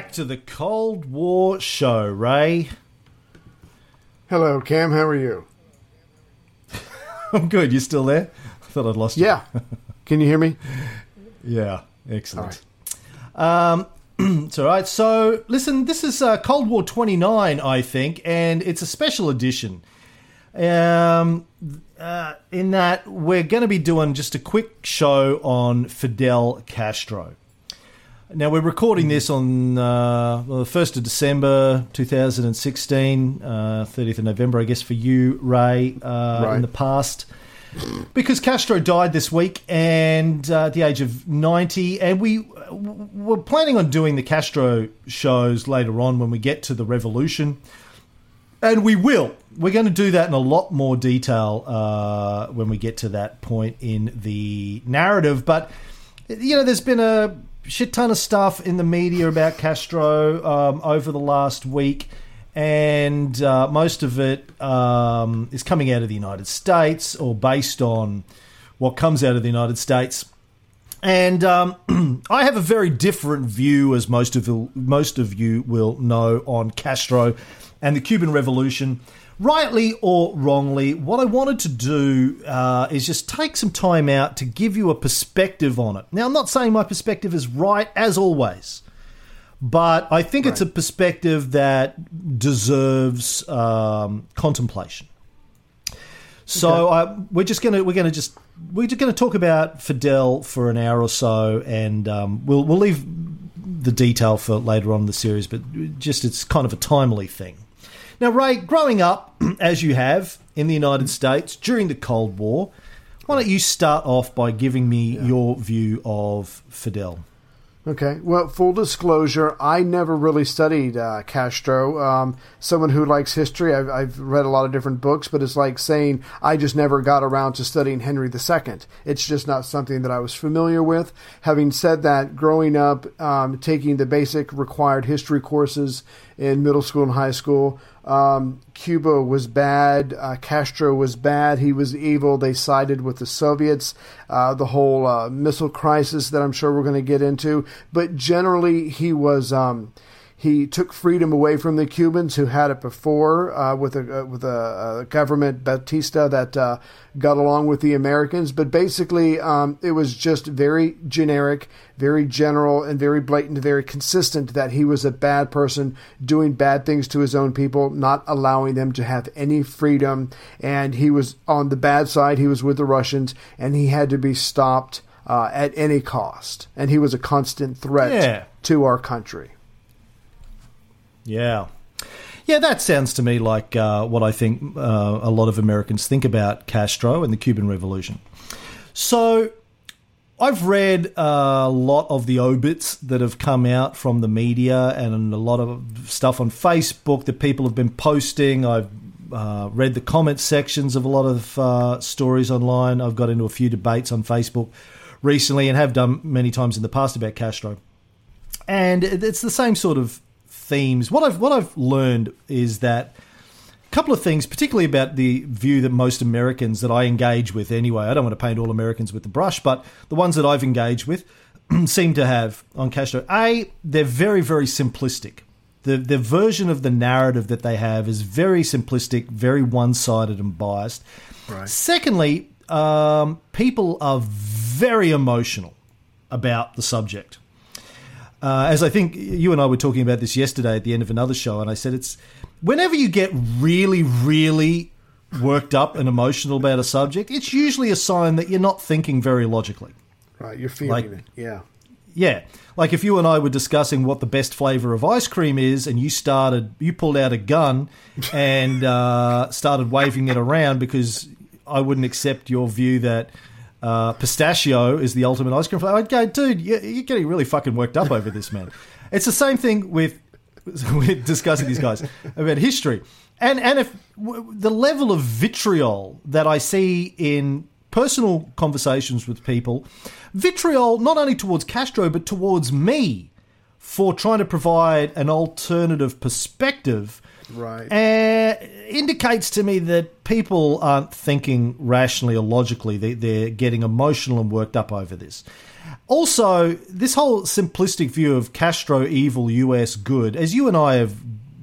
Back to the Cold War Show, Ray. Hello, Cam. How are you? I'm good. You still there? I thought I'd lost you. Yeah. Can you hear me? Yeah. Excellent. Um, it's all right. So, listen, this is uh, Cold War 29, I think, and it's a special edition. Um, uh, in that we're going to be doing just a quick show on Fidel Castro. Now we're recording this on uh, well, the first of December, two thousand and sixteen, uh, thirtieth of November, I guess for you, Ray, uh, Right. in the past, because Castro died this week and uh, at the age of ninety, and we were planning on doing the Castro shows later on when we get to the revolution. And we will. We're going to do that in a lot more detail uh, when we get to that point in the narrative. But, you know, there's been a shit ton of stuff in the media about Castro um, over the last week. And uh, most of it um, is coming out of the United States or based on what comes out of the United States. And um, I have a very different view, as most of most of you will know, on Castro and the Cuban Revolution. Rightly or wrongly, what I wanted to do uh, is just take some time out to give you a perspective on it. Now, I'm not saying my perspective is right, as always, but I think it's a perspective that deserves um, contemplation. So uh, we're just gonna we're gonna just we're just gonna talk about Fidel for an hour or so, and um, we'll we'll leave the detail for later on in the series. But just it's kind of a timely thing. Now, Ray, growing up as you have in the United States during the Cold War, why don't you start off by giving me your view of Fidel? Okay. Well, full disclosure, I never really studied uh, Castro. Um, someone who likes history, I've, I've read a lot of different books, but it's like saying I just never got around to studying Henry II. It's just not something that I was familiar with. Having said that, growing up, um, taking the basic required history courses in middle school and high school, um, Cuba was bad. Uh, Castro was bad. He was evil. They sided with the Soviets. Uh, the whole uh, missile crisis that I'm sure we're going to get into. But generally, he was. Um, he took freedom away from the Cubans who had it before uh, with a uh, with a, a government Batista that uh, got along with the Americans. But basically, um, it was just very generic, very general, and very blatant, very consistent that he was a bad person doing bad things to his own people, not allowing them to have any freedom. And he was on the bad side. He was with the Russians, and he had to be stopped uh, at any cost. And he was a constant threat Yeah. to our country. Yeah. Yeah, that sounds to me like uh, what I think uh, a lot of Americans think about Castro and the Cuban Revolution. So, I've read a lot of the obits that have come out from the media and a lot of stuff on Facebook that people have been posting. I've uh, read the comment sections of a lot of uh, stories online. I've got into a few debates on Facebook recently and have done many times in the past about Castro and it's the same sort of themes. What I've what I've learned is that a couple of things, particularly about the view that most Americans that I engage with anyway. I don't want to paint all Americans with the brush, but the ones that I've engaged with seem to have on Castro. A, they're very very simplistic. The the version of the narrative that they have is very simplistic, very one sided and biased. Right. Secondly, um, people are very emotional about the subject. Uh, as I think you and I were talking about this yesterday at the end of another show, and I said it's whenever you get really, really worked up and emotional about a subject, it's usually a sign that you're not thinking very logically. Right, you're feeling Like- it. Yeah. Yeah. Like if you and I were discussing what the best flavor of ice cream is, and you started, you pulled out a gun and uh, started waving it around because I wouldn't accept your view that uh, pistachio is the ultimate ice cream flavor. I'd go, dude, you- you're getting really fucking worked up over this, man. It's the same thing with with discussing these guys about history, and and if w- the level of vitriol that I see in personal conversations with people, vitriol not only towards Castro but towards me for trying to provide an alternative perspective Right. uh, indicates to me that people aren't thinking rationally or logically. They, they're getting emotional and worked up over this. Also, this whole simplistic view of Castro evil, US good, as you and I have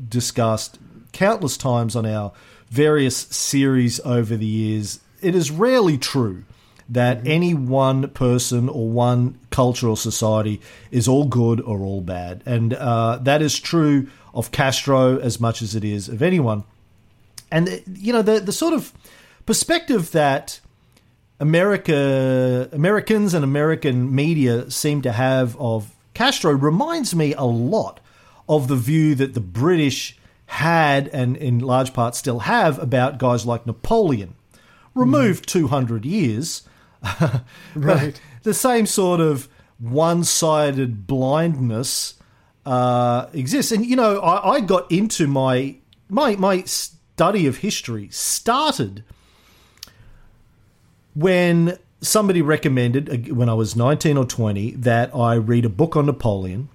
discussed countless times on our various series over the years, it is rarely true that any one person or one culture or society is all good or all bad. And uh, that is true of Castro as much as it is of anyone. And, uh, you know, the, the sort of perspective that America, Americans and American media seem to have of Castro reminds me a lot of the view that the British had and in large part still have about guys like Napoleon. Removed 200 years, Right. the same sort of one-sided blindness uh, exists. And you know, I, I got into my my my study of history started when somebody recommended uh, when I was 19 or 20 that I read a book on Napoleon.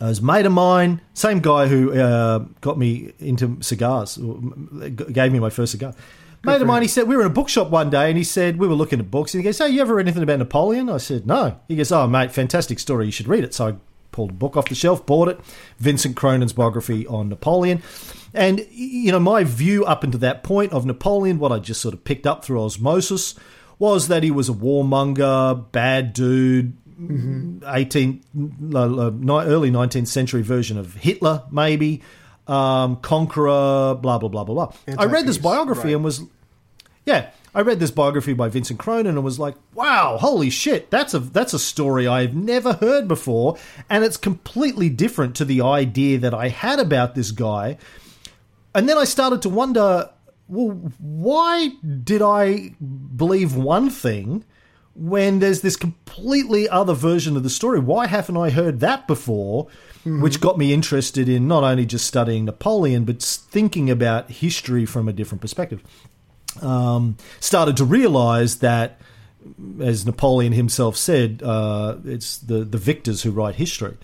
It was a mate of mine, same guy who uh, got me into cigars, gave me my first cigar. mate of mine, he said, we were in a bookshop one day and he said, we were looking at books and he goes, hey, you ever read anything about Napoleon? I said, no. He goes, oh, mate, fantastic story. You should read it. So I pulled a book off the shelf, bought it, Vincent Cronin's biography on Napoleon. And, you know, my view up until that point of Napoleon, what I just sort of picked up through osmosis, was that he was a warmonger, bad dude, 18, uh, uh, early 19th century version of Hitler, maybe, um, conqueror, blah, blah, blah, blah, blah. I read this biography right. and was, yeah, I read this biography by Vincent Cronin and was like, wow, holy shit, that's a, that's a story I've never heard before. And it's completely different to the idea that I had about this guy. And then I started to wonder, well, why did I believe one thing when there's this completely other version of the story? Why haven't I heard that before? Mm-hmm. Which got me interested in not only just studying Napoleon, but thinking about history from a different perspective. Um, started to realize that, as Napoleon himself said, uh, it's the, the victors who write history.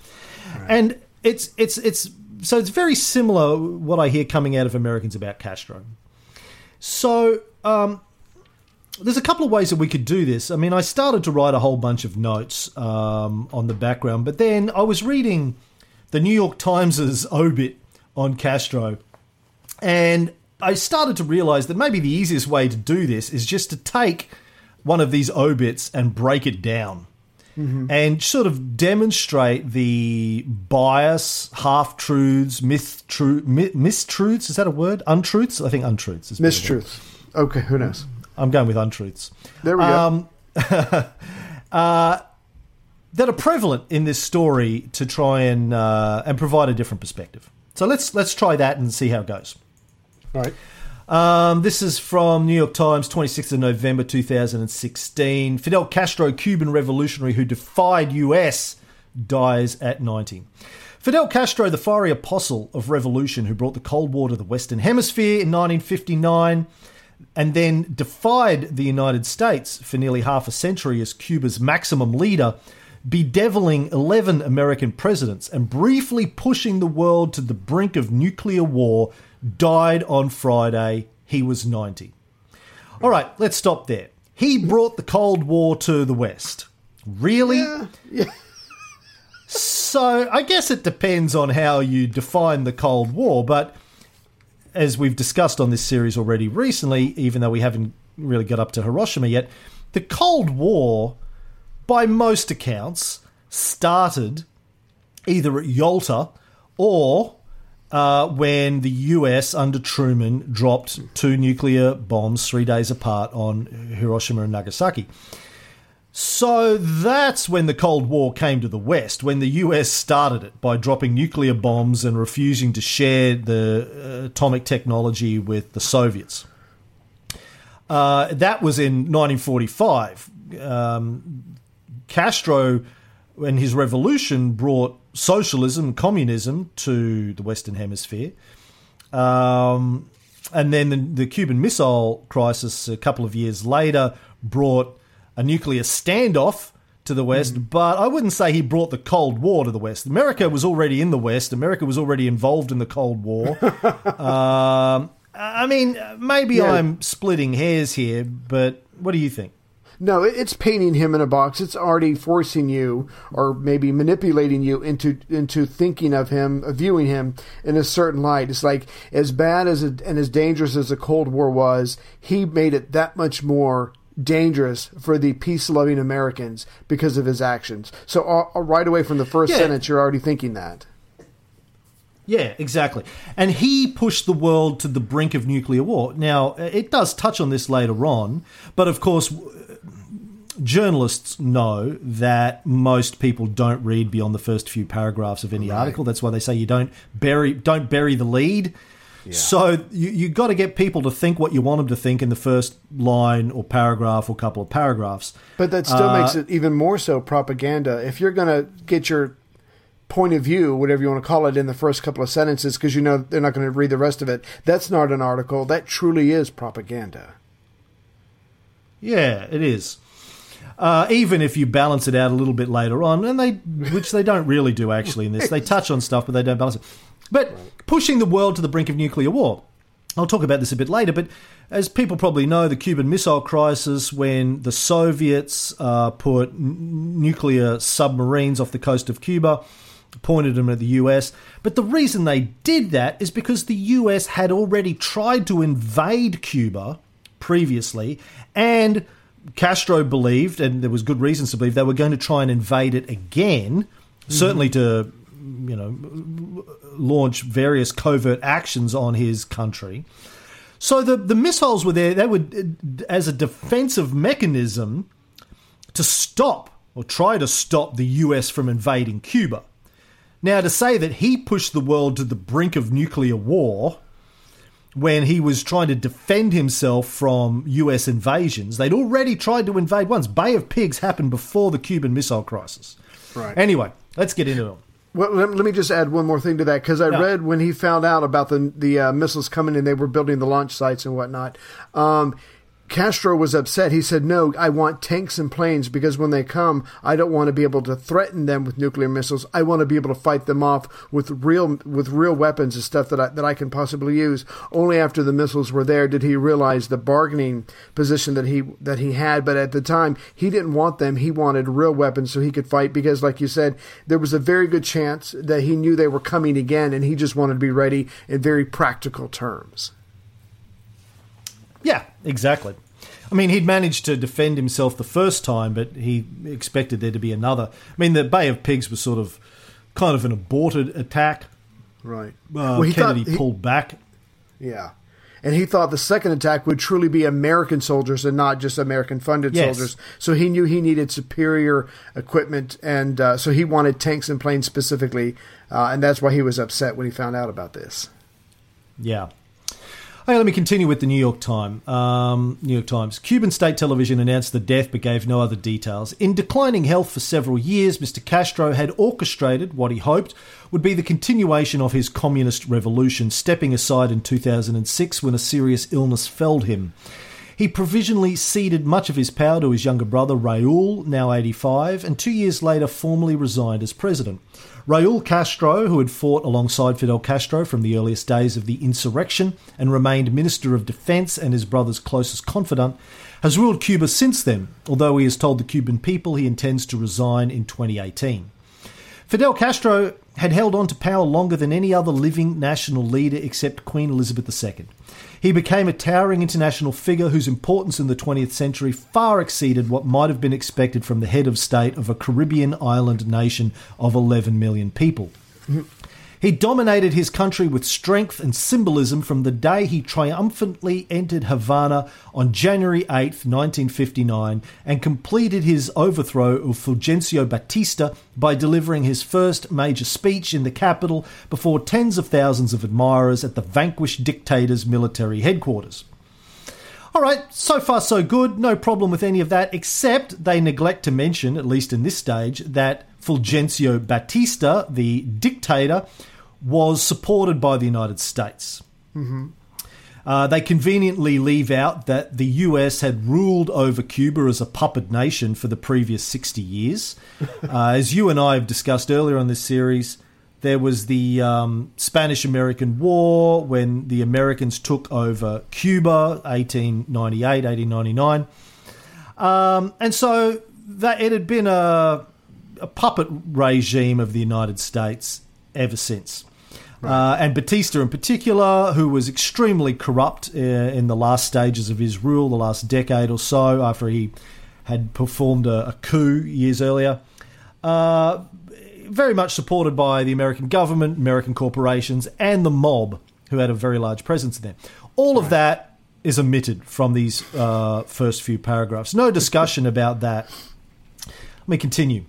And it's, it's, it's, so it's very similar what I hear coming out of Americans about Castro. So um, there's a couple of ways that we could do this. I mean, I started to write a whole bunch of notes um, on the background, but then I was reading the New York Times' obit on Castro, and I started to realize that maybe the easiest way to do this is just to take one of these obits and break it down. And sort of demonstrate the bias, half truths, myth, tru- mi- mistruths. Is that a word? Untruths? I think untruths. Is. Mistruths. Okay, who knows? I'm going with untruths. There we go. Um, uh, that are prevalent in this story to try and uh, and provide a different perspective. So let's let's try that and see how it goes. Right. Um, this is from New York Times, 26th of November 2016. Fidel Castro, Cuban revolutionary who defied US, dies at 90. Fidel Castro, the fiery apostle of revolution who brought the Cold War to the Western Hemisphere in 1959 and then defied the United States for nearly half a century as Cuba's maximum leader, bedeviling 11 American presidents and briefly pushing the world to the brink of nuclear war, died on Friday. He was 90. All right, let's stop there. He brought the Cold War to the West. Really? Yeah. So I guess it depends on how you define the Cold War, but as we've discussed on this series already recently, even though we haven't really got up to Hiroshima yet, the Cold War, by most accounts, started either at Yalta or uh, when the US under Truman dropped two nuclear bombs three days apart on Hiroshima and Nagasaki. So that's when the Cold War came to the West, when the US started it by dropping nuclear bombs and refusing to share the uh, atomic technology with the Soviets. Uh, that was in 1945. Um, Castro and his revolution brought socialism communism to the Western Hemisphere. Um, and then the, the Cuban Missile Crisis a couple of years later brought a nuclear standoff to the West, Mm. but I wouldn't say he brought the Cold War to the West. America was already in the West. America was already involved in the Cold War. um, I mean, maybe Yeah. I'm splitting hairs here, but what do you think? No, it's painting him in a box. It's already forcing you, or maybe manipulating you into into thinking of him, viewing him in a certain light. It's like as bad as it, and as dangerous as the Cold War was, he made it that much more dangerous for the peace-loving Americans because of his actions. So uh, right away from the first Yeah. sentence, you're already thinking that. Yeah, exactly. And he pushed the world to the brink of nuclear war. Now, it does touch on this later on, but of course, journalists know that most people don't read beyond the first few paragraphs of any article. That's why they say you don't bury don't bury the lead. So you you got to get people to think what you want them to think in the first line or paragraph or couple of paragraphs. But that still Uh, makes it even more so propaganda. If you're going to get your point of view, whatever you want to call it, in the first couple of sentences, because you know they're not going to read the rest of it, that's not an article. That truly is propaganda. Yeah, it is. Uh, even if you balance it out a little bit later on, and they, which they don't really do actually in this, they touch on stuff, but they don't balance it. But pushing the world to the brink of nuclear war. I'll talk about this a bit later, but as people probably know, the Cuban Missile Crisis, when the Soviets uh, put n- nuclear submarines off the coast of Cuba, pointed them at the US. But the reason they did that is because the US had already tried to invade Cuba previously, and Castro believed, and there was good reasons to believe, they were going to try and invade it again, certainly mm-hmm. to, you know, launch various covert actions on his country. So the, the missiles were there, they were as a defensive mechanism to stop or try to stop the US from invading Cuba. Now, to say that he pushed the world to the brink of nuclear war when he was trying to defend himself from US invasions, they'd already tried to invade once. Bay of Pigs happened before the Cuban Missile Crisis. Right. Anyway, let's get into it. Well, let, let me just add one more thing to that because I Yeah. read when he found out about the the uh, missiles coming and they were building the launch sites and whatnot. Um, Castro was upset. He said, "No, I want tanks and planes because when they come, I don't want to be able to threaten them with nuclear missiles. I want to be able to fight them off with real with real weapons and stuff that I, that I can possibly use." Only after the missiles were there did he realize the bargaining position that he that he had. But at the time, he didn't want them. He wanted real weapons so he could fight because, like you said, there was a very good chance that he knew they were coming again, and he just wanted to be ready in very practical terms. Yeah, exactly. I mean, he'd managed to defend himself the first time, but he expected there to be another. I mean, the Bay of Pigs was sort of kind of an aborted attack. Right. Uh, Kennedy pulled back. Yeah. And he thought the second attack would truly be American soldiers and not just American funded Yes. soldiers. So he knew he needed superior equipment, and uh, so he wanted tanks and planes specifically, uh, and that's why he was upset when he found out about this. Yeah. Okay, let me continue with the New York Times. Um, New York Times. Cuban state television announced the death but gave no other details. In declining health for several years, Mr. Castro had orchestrated what he hoped would be the continuation of his communist revolution, stepping aside in 2006 when a serious illness felled him. He provisionally ceded much of his power to his younger brother, Raul, now 85, and two years later formally resigned as president. Raul Castro, who had fought alongside Fidel Castro from the earliest days of the insurrection and remained Minister of Defense and his brother's closest confidant, has ruled Cuba since then, although he has told the Cuban people he intends to resign in 2018. Fidel Castro had held on to power longer than any other living national leader except Queen Elizabeth II. He became a towering international figure whose importance in the 20th century far exceeded what might have been expected from the head of state of a Caribbean island nation of 11 million people. He dominated his country with strength and symbolism from the day he triumphantly entered Havana on January 8, 1959, and completed his overthrow of Fulgencio Batista by delivering his first major speech in the capital before tens of thousands of admirers at the vanquished dictator's military headquarters. All right, so far so good. No problem with any of that, except they neglect to mention, at least in this stage, that Fulgencio Batista, the dictator, was supported by the United States. Uh, they conveniently leave out that the US had ruled over Cuba as a puppet nation for the previous 60 years. Uh, as you and I have discussed earlier on this series, there was the um, Spanish American War when the Americans took over Cuba, 1898, 1899. Um, and so that it had been a, a puppet regime of the United States ever since. Uh, and Batista, in particular, who was extremely corrupt uh, in the last stages of his rule, the last decade or so, after he had performed a, a coup years earlier. Uh, very much supported by the American government, American corporations, and the mob, who had a very large presence in there. All of that is omitted from these uh, first few paragraphs. No discussion about that. Let me continue.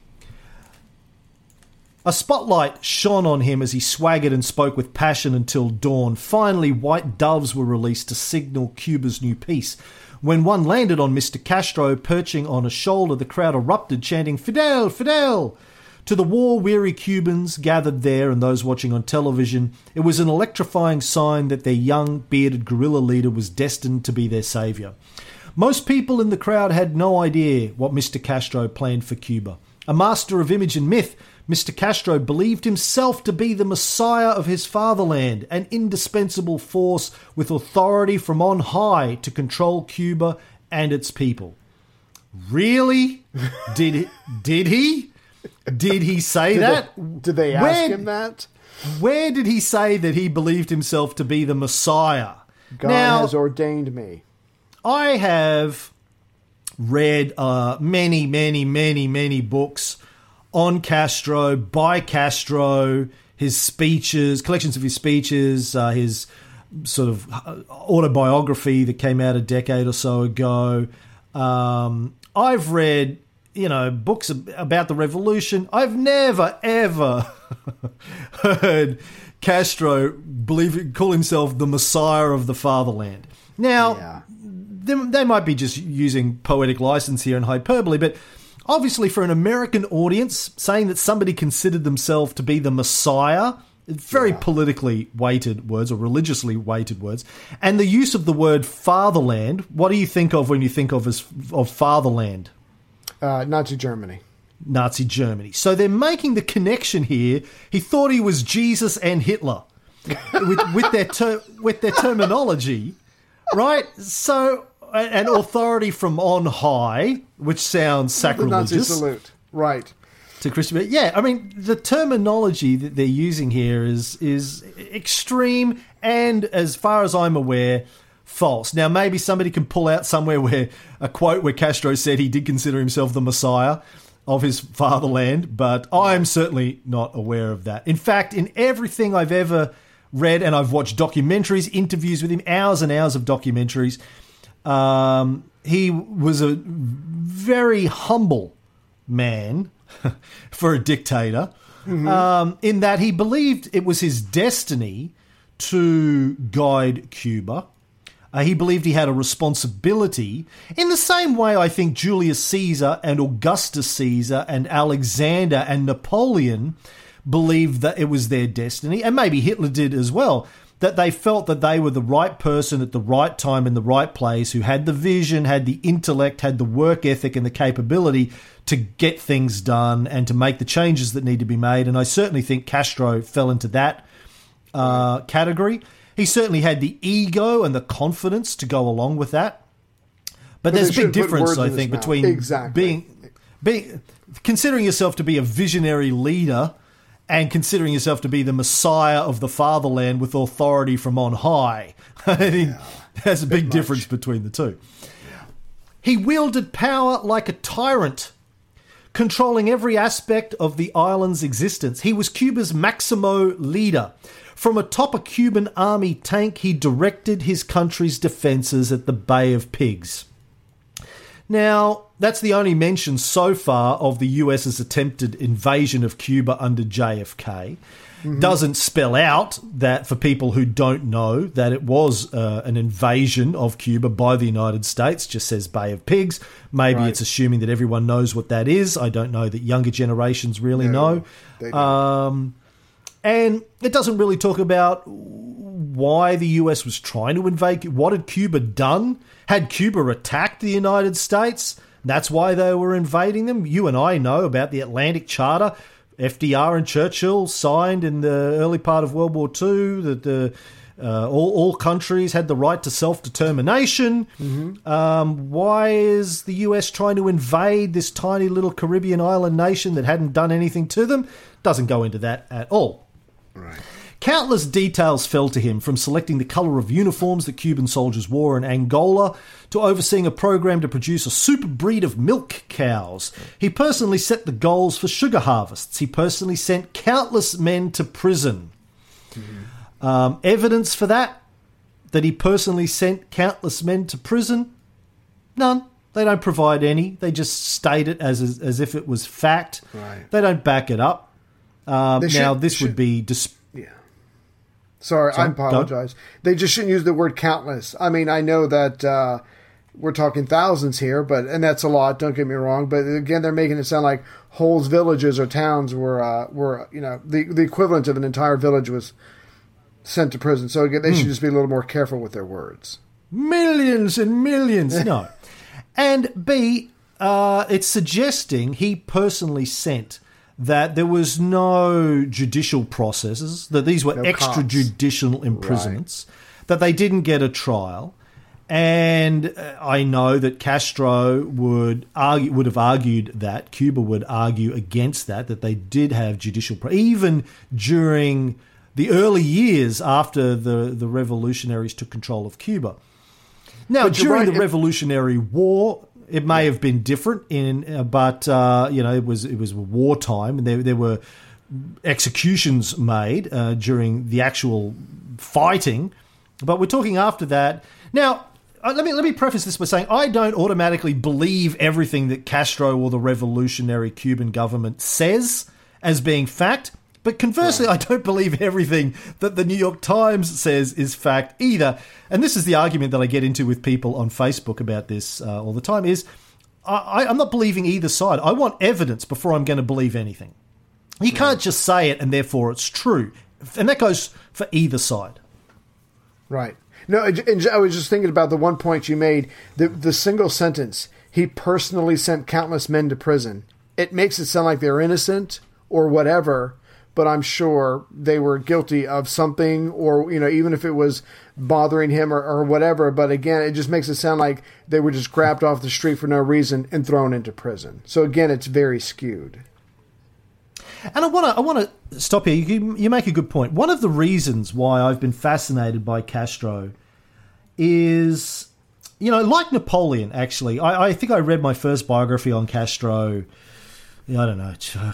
A spotlight shone on him as he swaggered and spoke with passion until dawn. Finally, white doves were released to signal Cuba's new peace. When one landed on Mr. Castro perching on a shoulder, the crowd erupted, chanting, Fidel, Fidel! To the war weary Cubans gathered there and those watching on television, it was an electrifying sign that their young, bearded guerrilla leader was destined to be their savior. Most people in the crowd had no idea what Mr. Castro planned for Cuba. A master of image and myth, Mr. Castro believed himself to be the messiah of his fatherland, an indispensable force with authority from on high to control Cuba and its people. Really? did did he? Did he say Did that? they, did they ask Where- him that? Where did he say that he believed himself to be the Messiah? God now, has ordained me. I have read uh, many, many, many, many books on Castro, by Castro, his speeches, collections of his speeches, uh, his sort of uh, autobiography that came out a decade or so ago. Um, I've read, you know, books about the revolution. I've never, ever heard Castro believe call himself the Messiah of the fatherland. Now, Yeah. They, they might be just using poetic license here and hyperbole, but obviously for an American audience, saying that somebody considered themselves to be the Messiah, very politically weighted words or religiously weighted words, and the use of the word fatherland. What do you think of when you think of as of fatherland? Uh, Nazi Germany. Nazi Germany. So they're making the connection here. He thought he was Jesus and Hitler with, with their ter- with their terminology, right? So an authority from on high, which sounds sacrilegious salute. Right. to Christian. Yeah, I mean the terminology that they're using here is is extreme and, as far as I'm aware, false. Now maybe somebody can pull out somewhere where a quote where Castro said he did consider himself the Messiah of his fatherland, but I'm certainly not aware of that. In fact, in everything I've ever read, and I've watched documentaries, interviews with him, hours and hours of documentaries. Um, he was a very humble man for a dictator, um, in that he believed it was his destiny to guide Cuba. Uh, he believed he had a responsibility in the same way I think Julius Caesar and Augustus Caesar and Alexander and Napoleon believed that it was their destiny, and maybe Hitler did as well. That they felt that they were the right person at the right time in the right place, who had the vision, had the intellect, had the work ethic, and the capability to get things done and to make the changes that need to be made. And I certainly think Castro fell into that uh, category. He certainly had the ego and the confidence to go along with that. But, they there's a big difference, I think, between Exactly. being being considering yourself to be a visionary leader and considering yourself to be the messiah of the fatherland with authority from on high. I think there's a big difference between the two. He wielded power like a tyrant, controlling every aspect of the island's existence. He was Cuba's Maximo leader. From atop a Cuban army tank, he directed his country's defences at the Bay of Pigs. Now, that's the only mention so far of the US's attempted invasion of Cuba under JFK. Doesn't spell out that for people who don't know that it was uh, an invasion of Cuba by the United States. Just says Bay of Pigs. Maybe Right. it's assuming that everyone knows what that is. I don't know that younger generations really No, know. Um, and it doesn't really talk about why the US was trying to invade. What had Cuba done? Had Cuba attacked the United States? That's why they were invading them. You and I know about the Atlantic Charter. FDR and Churchill signed in the early part of World War II that the uh, all, all countries had the right to self determination. Um, why is the US trying to invade this tiny little Caribbean island nation that hadn't done anything to them? Doesn't go into that at all. Countless details fell to him, from selecting the colour of uniforms that Cuban soldiers wore in Angola to overseeing a program to produce a super breed of milk cows. He personally set the goals for sugar harvests. He personally sent countless men to prison. Um, evidence for that, that he personally sent countless men to prison? None. They don't provide any. They just state it as as, as if it was fact. Right. They don't back it up. Um, They now, should- this should- would be dis- Yeah. Sorry, I Sorry, go. apologize. They just shouldn't use the word countless. I mean, I know that uh, we're talking thousands here, but and that's a lot. Don't get me wrong. But again, they're making it sound like whole villages or towns were uh, were you know the the equivalent of an entire village was sent to prison. So again, they should just be a little more careful with their words. millions and millions. No. And B, uh, it's suggesting he personally sent that there was no judicial processes, that these were No extrajudicial imprisonments, that they didn't get a trial. And uh, I know that Castro would argue, would have argued that Cuba would argue against that, that they did have judicial, pro- even during the early years after the, the revolutionaries took control of Cuba. Now, But during right, the Revolutionary War, it may have been different in, uh, but uh, you know, it was it was wartime, and there there were executions made uh, during the actual fighting. But we're talking after that. Now, uh, let me let me preface this by saying I don't automatically believe everything that Castro or the revolutionary Cuban government says as being fact. But conversely, I don't believe everything that the New York Times says is fact either. And this is the argument that I get into with people on Facebook about this uh, all the time: is I, I'm not believing either side. I want evidence before I'm going to believe anything. You can't just say it and therefore it's true, and that goes for either side. Right. No, and I was just thinking about the one point you made. The the single sentence. He personally sent countless men to prison. It makes it sound like they're innocent or whatever, but I'm sure they were guilty of something, or you know, even if it was bothering him or, or whatever. But again, it just makes it sound like they were just grabbed off the street for no reason and thrown into prison. So again, it's very skewed. And I want to I want to stop here. You, you make a good point. One of the reasons why I've been fascinated by Castro is, you know, like Napoleon. Actually, I, I think I read my first biography on Castro. I don't know,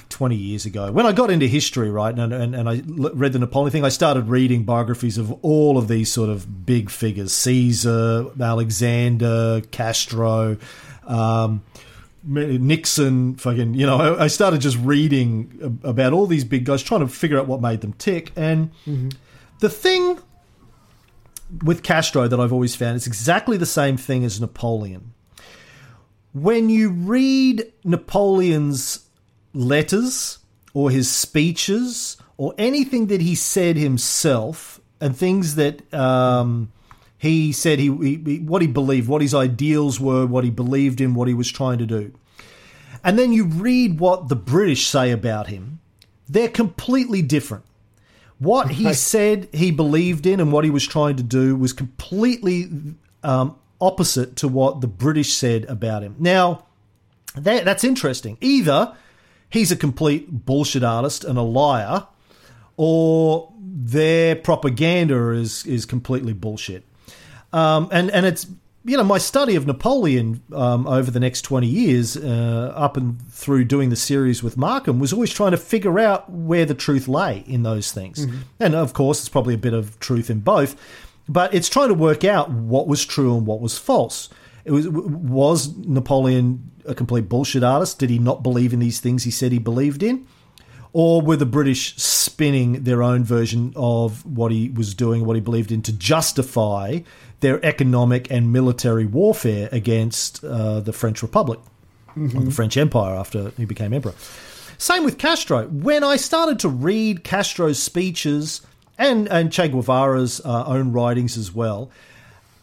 twenty years ago. When I got into history, right, and and, and I read the Napoleon thing, I started reading biographies of all of these sort of big figures: Caesar, Alexander, Castro. Um, Nixon, fucking, you know, I, I started just reading about all these big guys, trying to figure out what made them tick. And the thing with Castro that I've always found is exactly the same thing as Napoleon. When you read Napoleon's letters or his speeches or anything that he said himself and things that um, he said he, he what he believed, what his ideals were, what he believed in, what he was trying to do. And then you read what the British say about him, they're completely different. What he said he believed in and what he was trying to do was completely um, opposite to what the British said about him. Now, that, that's interesting. Either he's a complete bullshit artist and a liar, or their propaganda is is completely bullshit. Um, and and it's you know, my study of Napoleon um, over the next 20 years, uh, up and through doing the series with Markham, was always trying to figure out where the truth lay in those things. And of course, it's probably a bit of truth in both, but it's trying to work out what was true and what was false. It was was Napoleon a complete bullshit artist? Did he not believe in these things he said he believed in? Or were the British spinning their own version of what he was doing, what he believed in, to justify their economic and military warfare against uh, the French Republic, or the French Empire after he became emperor? Same with Castro. When I started to read Castro's speeches and, and Che Guevara's uh, own writings as well,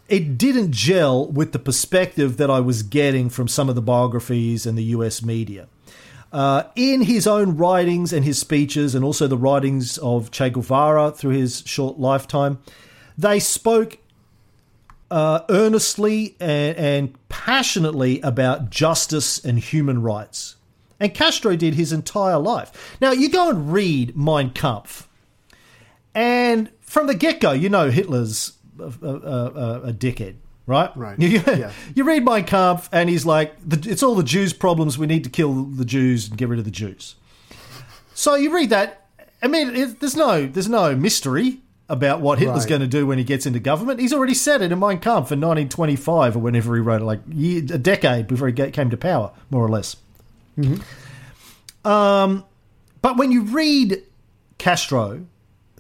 it didn't gel with the perspective that I was getting from some of the biographies and the US media. Uh, in his own writings and his speeches, and also the writings of Che Guevara through his short lifetime, they spoke uh, earnestly and, and passionately about justice and human rights. And Castro did his entire life. Now, you go and read Mein Kampf, and from the get go, you know Hitler's a, a, a, a dickhead, right? Right. You, Yeah. you read Mein Kampf, and he's like, it's all the Jews' problems. We need to kill the Jews and get rid of the Jews. So you read that. I mean, it, there's no there's no mystery about what Hitler's Right. going to do when he gets into government. He's already said it in Mein Kampf in 1925 or whenever he wrote it, like a decade before he came to power, more or less. Um, but when you read Castro,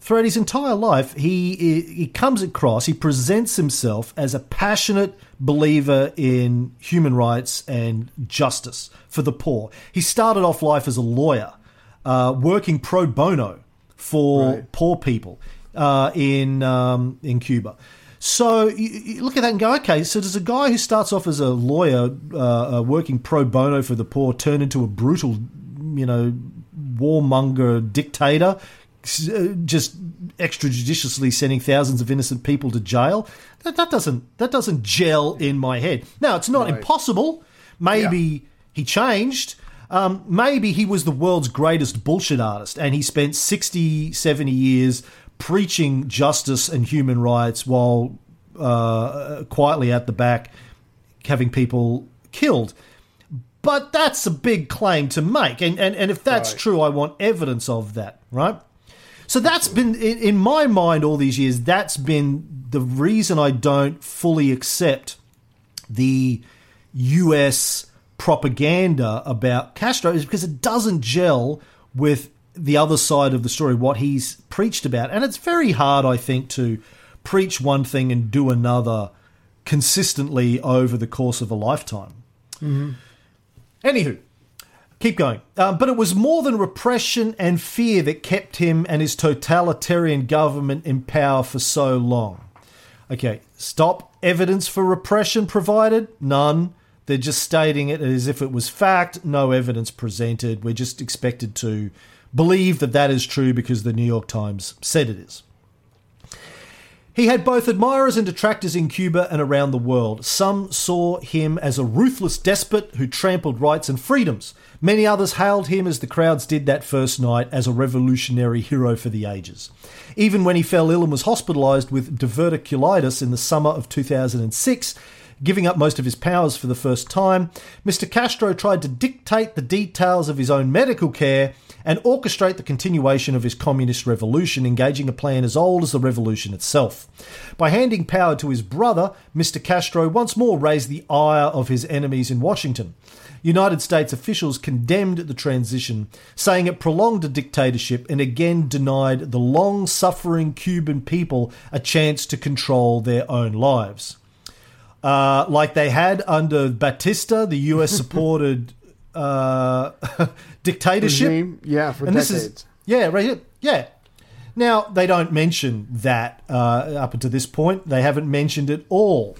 throughout his entire life, he he comes across, he presents himself as a passionate believer in human rights and justice for the poor. He started off life as a lawyer, uh, working pro bono for Right. poor people uh, in um, in Cuba. So you, you look at that and go, okay. So does a guy who starts off as a lawyer uh, uh, working pro bono for the poor turn into a brutal, you know, warmonger dictator, just extrajudiciously sending thousands of innocent people to jail? That, that doesn't that doesn't gel in my head. Now it's not Right. impossible. Maybe he changed. Um, maybe he was the world's greatest bullshit artist and he spent 60, 70 years preaching justice and human rights while uh, quietly at the back having people killed. But that's a big claim to make. And, and, and if that's Right. true, I want evidence of that, right? So that's been, in, in my mind, all these years, that's been the reason I don't fully accept the US propaganda about Castro is because it doesn't gel with the other side of the story, what he's preached about. And it's very hard, I think, to preach one thing and do another consistently over the course of a lifetime. Mm-hmm. Anywho, keep going. Um, but it was more than repression and fear that kept him and his totalitarian government in power for so long. Okay, stop. Evidence for repression provided? None. They're just stating it as if it was fact. No evidence presented. We're just expected to believe that that is true because the New York Times said it is. He had both admirers and detractors in Cuba and around the world. Some saw him as a ruthless despot who trampled rights and freedoms. Many others hailed him, as the crowds did that first night, as a revolutionary hero for the ages. Even when he fell ill and was hospitalised with diverticulitis in the summer of 2006, giving up most of his powers for the first time, Mr. Castro tried to dictate the details of his own medical care and orchestrate the continuation of his communist revolution, engaging a plan as old as the revolution itself. By handing power to his brother, Mr. Castro once more raised the ire of his enemies in Washington. United States officials condemned the transition, saying it prolonged a dictatorship and again denied the long suffering Cuban people a chance to control their own lives. Uh, like they had under Batista, the US supported uh, dictatorship. Regime, yeah, for and decades. this is yeah, right here. Yeah. Now they don't mention that uh, up until this point. They haven't mentioned at all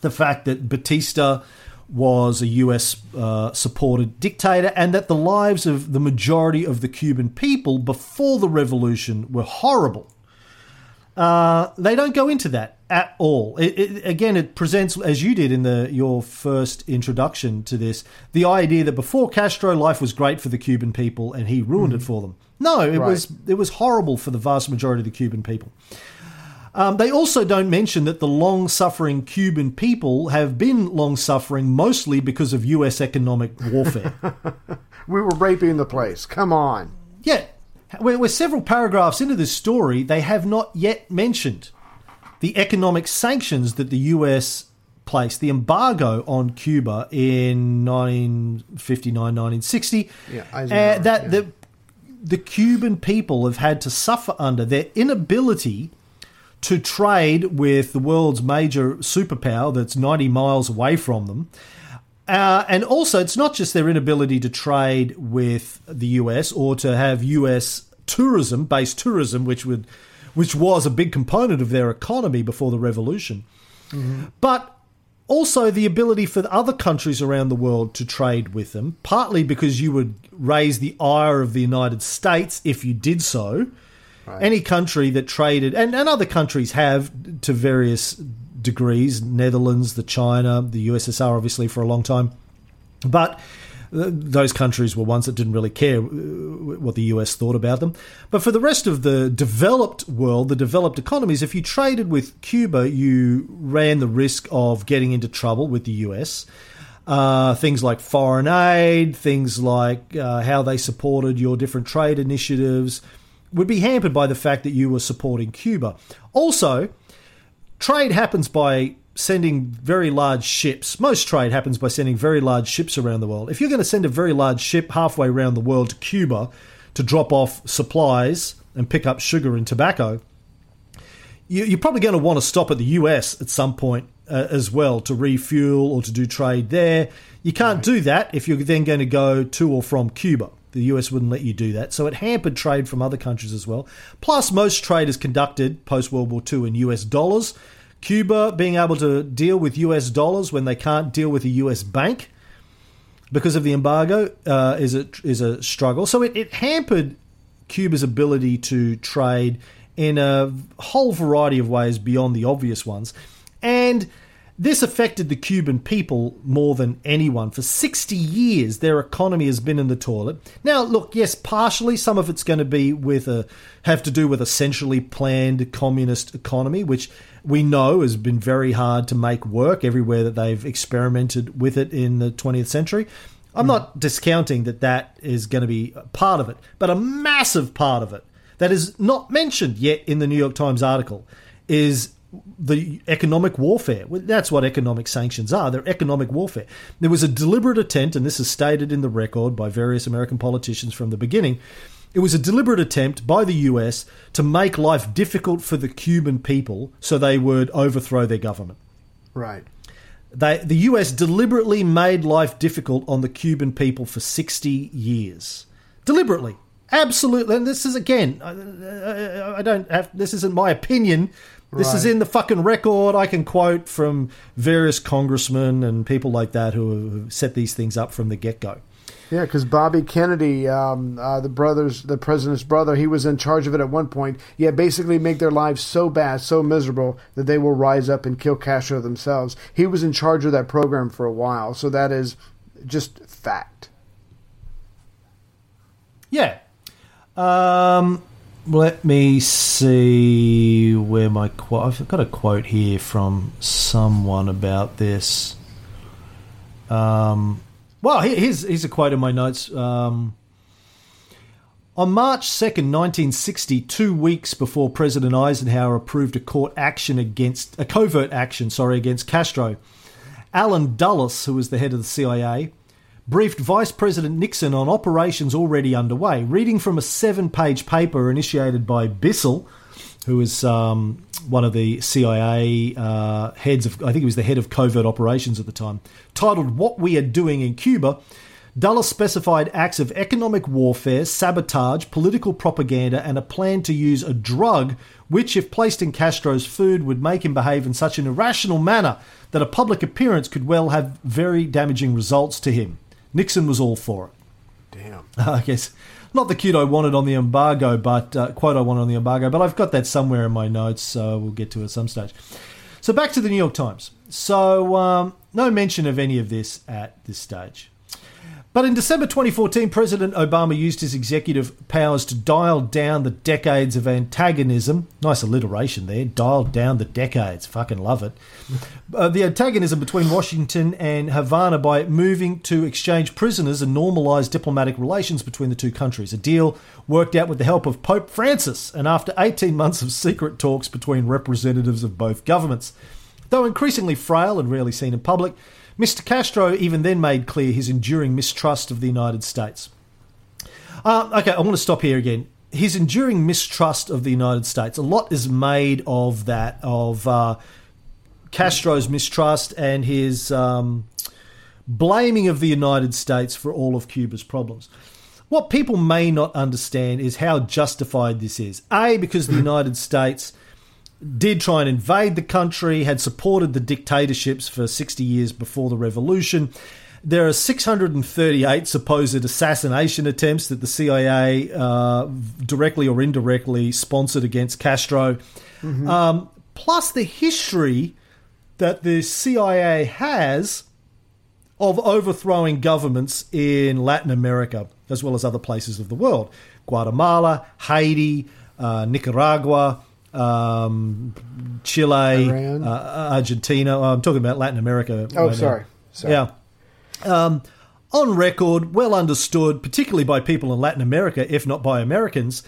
the fact that Batista was a US uh, supported dictator and that the lives of the majority of the Cuban people before the revolution were horrible. Uh, they don't go into that at all. It, it, again, it presents, as you did in the your first introduction to this, the idea that before Castro, life was great for the Cuban people and he ruined it for them. No, it Right. was it was horrible for the vast majority of the Cuban people. Um, they also don't mention that the long suffering Cuban people have been long suffering mostly because of US economic warfare. We were raping the place. Come on. yeah, we're, we're several paragraphs into this story, they have not yet mentioned the economic sanctions that the US placed, the embargo on Cuba in 1959, 1960. Yeah, uh, that yeah. the the Cuban people have had to suffer under their inability to trade with the world's major superpower that's 90 miles away from them. Uh, and also, it's not just their inability to trade with the US or to have US tourism, based tourism, which would, which was a big component of their economy before the revolution, but also the ability for other countries around the world to trade with them, partly because you would raise the ire of the United States if you did so. Any country that traded, and, and other countries have to various degrees, Netherlands, the China, the USSR, obviously, for a long time. But those countries were ones that didn't really care uh, what the US thought about them. But for the rest of the developed world, the developed economies, if you traded with Cuba, you ran the risk of getting into trouble with the US. Uh, things like foreign aid, things like uh, how they supported your different trade initiatives would be hampered by the fact that you were supporting Cuba. Also, trade happens by sending very large ships. Most trade happens by sending very large ships around the world. If you're going to send a very large ship halfway around the world to Cuba to drop off supplies and pick up sugar and tobacco, you- you're probably going to want to stop at the US at some point uh, as well to refuel or to do trade there. You can't do that if you're then going to go to or from Cuba. The US wouldn't let you do that. So it hampered trade from other countries as well. Plus, most trade is conducted post World War II in US dollars. Cuba being able to deal with US dollars when they can't deal with a US bank because of the embargo uh, is a is a struggle. So it, it hampered Cuba's ability to trade in a whole variety of ways beyond the obvious ones, and this affected the Cuban people more than anyone. For 60 years, their economy has been in the toilet. Now, look, yes, partially some of it's going to be with a have to do with a centrally planned communist economy, which we know has been very hard to make work everywhere that they've experimented with it in the 20th century. I'm not discounting that that is going to be part of it, but a massive part of it that is not mentioned yet in the New York Times article is the economic warfare. Well, That's what economic sanctions are. They're economic warfare. There was a deliberate attempt, and this is stated in the record by various American politicians from the beginning. It was a deliberate attempt by the US to make life difficult for the Cuban people so they would overthrow their government. Right. They, the US deliberately made life difficult on the Cuban people for 60 years. Deliberately. Absolutely. And this is, again, I- I don't have, this isn't my opinion. This is in the fucking record. I can quote from various congressmen and people like that who have set these things up from the get go. Yeah, because Bobby Kennedy, um, uh, the brothers, the president's brother, he was in charge of it at one point. Yeah, basically make their lives so bad, so miserable that they will rise up and kill Castro themselves. He was in charge of that program for a while, so that is just fact. Yeah. Um, let me see where my quote. I've got a quote here from someone about this. Um, well, here's here's a quote in my notes. Um, on March 2nd, 1960, two weeks before President Eisenhower approved a court action against a covert action, sorry, against Castro, Allen Dulles, who was the head of the CIA, briefed Vice President Nixon on operations already underway. Reading from a seven-page paper initiated by Bissell, who was um, one of the CIA uh, heads of, I think he was the head of covert operations at the time, titled "What We Are Doing in Cuba." Dulles specified acts of economic warfare, sabotage, political propaganda, and a plan to use a drug which, if placed in Castro's food, would make him behave in such an irrational manner that a public appearance could well have very damaging results to him. Nixon was all for it. Damn. I guess not the cute I wanted on the embargo, but uh, quote I wanted on the embargo, but I've got that somewhere in my notes, so we'll get to it at some stage. So back to the New York Times. So um, no mention of any of this at this stage. But in December 2014, President Obama used his executive powers to dial down the decades of antagonism. Nice alliteration there. Dial down the decades. Fucking love it. Uh, the antagonism between Washington and Havana by moving to exchange prisoners and normalize diplomatic relations between the two countries. A deal worked out with the help of Pope Francis and after 18 months of secret talks between representatives of both governments. Though increasingly frail and rarely seen in public, Mr. Castro even then made clear his enduring mistrust of the United States. Uh, okay, I want to stop here again. His enduring mistrust of the United States. A lot is made of that, of uh, Castro's mistrust and his um, blaming of the United States for all of Cuba's problems. What people may not understand is how justified this is. A, because the United States did try and invade the country, had supported the dictatorships for 60 years before the revolution. There are 638 supposed assassination attempts that the CIA, uh, directly or indirectly, sponsored against Castro. Mm-hmm. Um, plus the history that the CIA has of overthrowing governments in Latin America, as well as other places of the world Guatemala, Haiti, uh, Nicaragua um, Chile, uh, Argentina. Oh, I'm talking about Latin America. Oh, right sorry. sorry. Yeah. Um, on record, well understood, particularly by people in Latin America, if not by Americans.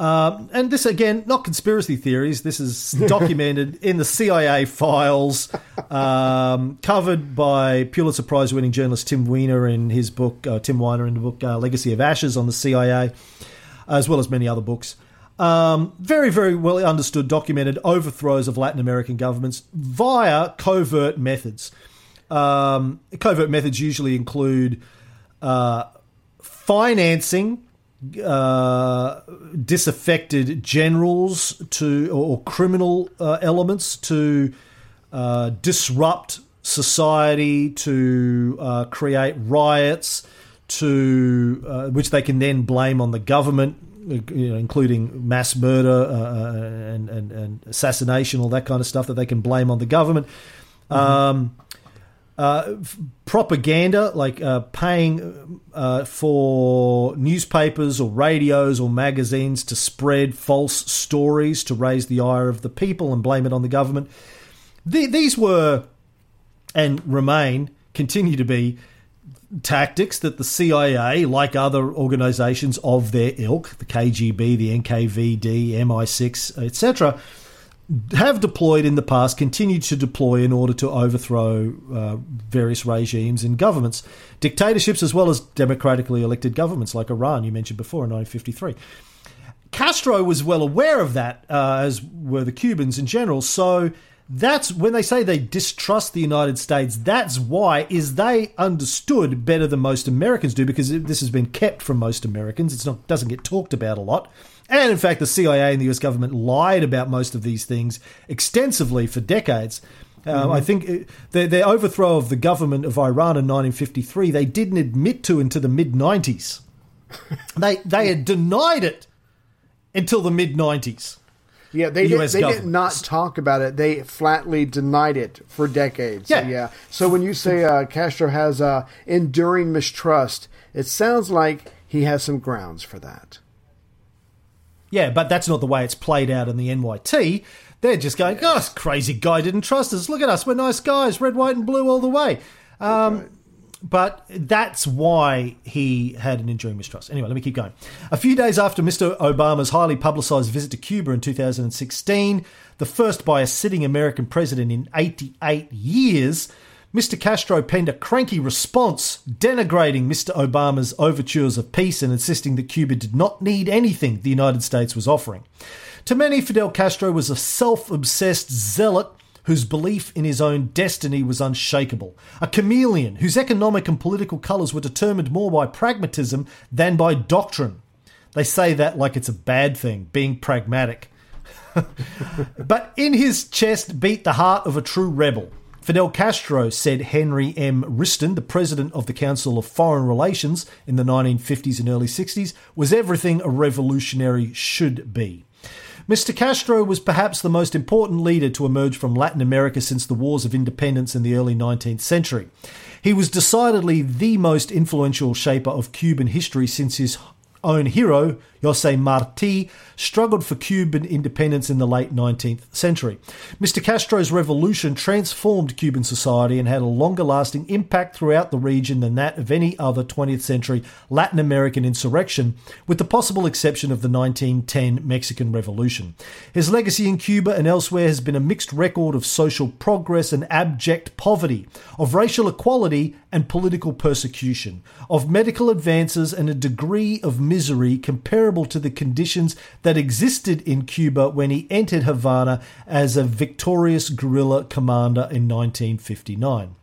Um, and this, again, not conspiracy theories. This is documented in the CIA files, um, covered by Pulitzer Prize winning journalist Tim Weiner in his book, uh, Tim Weiner in the book uh, Legacy of Ashes on the CIA, as well as many other books. Um, very, very well understood, documented overthrows of Latin American governments via covert methods. Um, covert methods usually include uh, financing uh, disaffected generals to or, criminal uh, elements to uh, disrupt society, to uh, create riots, to uh, which they can then blame on the government you know, including mass murder uh, uh, and, and, and, assassination, all that kind of stuff that they can blame on the government. Mm-hmm. Um, uh, propaganda, like uh, paying uh, for newspapers or radios or magazines to spread false stories to raise the ire of the people and blame it on the government. The, these were and remain, continue to be tactics that the CIA, like other organizations of their ilk, the KGB, the NKVD, MI6, etc., have deployed in the past, continue to deploy in order to overthrow uh, various regimes and governments, dictatorships as well as democratically elected governments like Iran, you mentioned before in 1953. Castro was well aware of that, uh, as were the Cubans in general. So that's when they say they distrust the United States. That's why is they understood better than most Americans do because this has been kept from most Americans. It's not doesn't get talked about a lot. And in fact, the CIA and the US government lied about most of these things extensively for decades. mm-hmm. I think uh, the, the overthrow of the government of Iran in 1953, they didn't admit to until the mid 90s. they they had denied it until the mid 90s. Yeah, they, did, they did not talk about it. They flatly denied it for decades. Yeah. So, yeah. So when you say uh, Castro has uh, enduring mistrust, it sounds like he has some grounds for that. Yeah, but that's not the way it's played out in the NYT. They're just going, oh, this crazy guy didn't trust us. Look at us. We're nice guys. Red, white, and blue all the way. Um, but that's why he had an enduring mistrust. Anyway, let me keep going. A few days after Mr. Obama's highly publicized visit to Cuba in 2016, the first by a sitting American president in 88 years, Mr. Castro penned a cranky response denigrating Mr. Obama's overtures of peace and insisting that Cuba did not need anything the United States was offering. To many, Fidel Castro was a self obsessed zealot whose belief in his own destiny was unshakable, a chameleon whose economic and political colours were determined more by pragmatism than by doctrine. They say that like it's a bad thing, being pragmatic. but in his chest beat the heart of a true rebel. Fidel Castro, said Henry M. Wriston, the president of the Council of Foreign Relations in the 1950s and early 60s, was everything a revolutionary should be. Mr. Castro was perhaps the most important leader to emerge from Latin America since the wars of independence in the early 19th century. He was decidedly the most influential shaper of Cuban history since his own hero, Jose Marti, struggled for Cuban independence in the late 19th century. Mr. Castro's revolution transformed Cuban society and had a longer lasting impact throughout the region than that of any other 20th century Latin American insurrection, with the possible exception of the 1910 Mexican Revolution. His legacy in Cuba and elsewhere has been a mixed record of social progress and abject poverty, of racial equality and political persecution, of medical advances and a degree of misery comparable to the conditions that existed in Cuba when he entered Havana as a victorious guerrilla commander in 1959.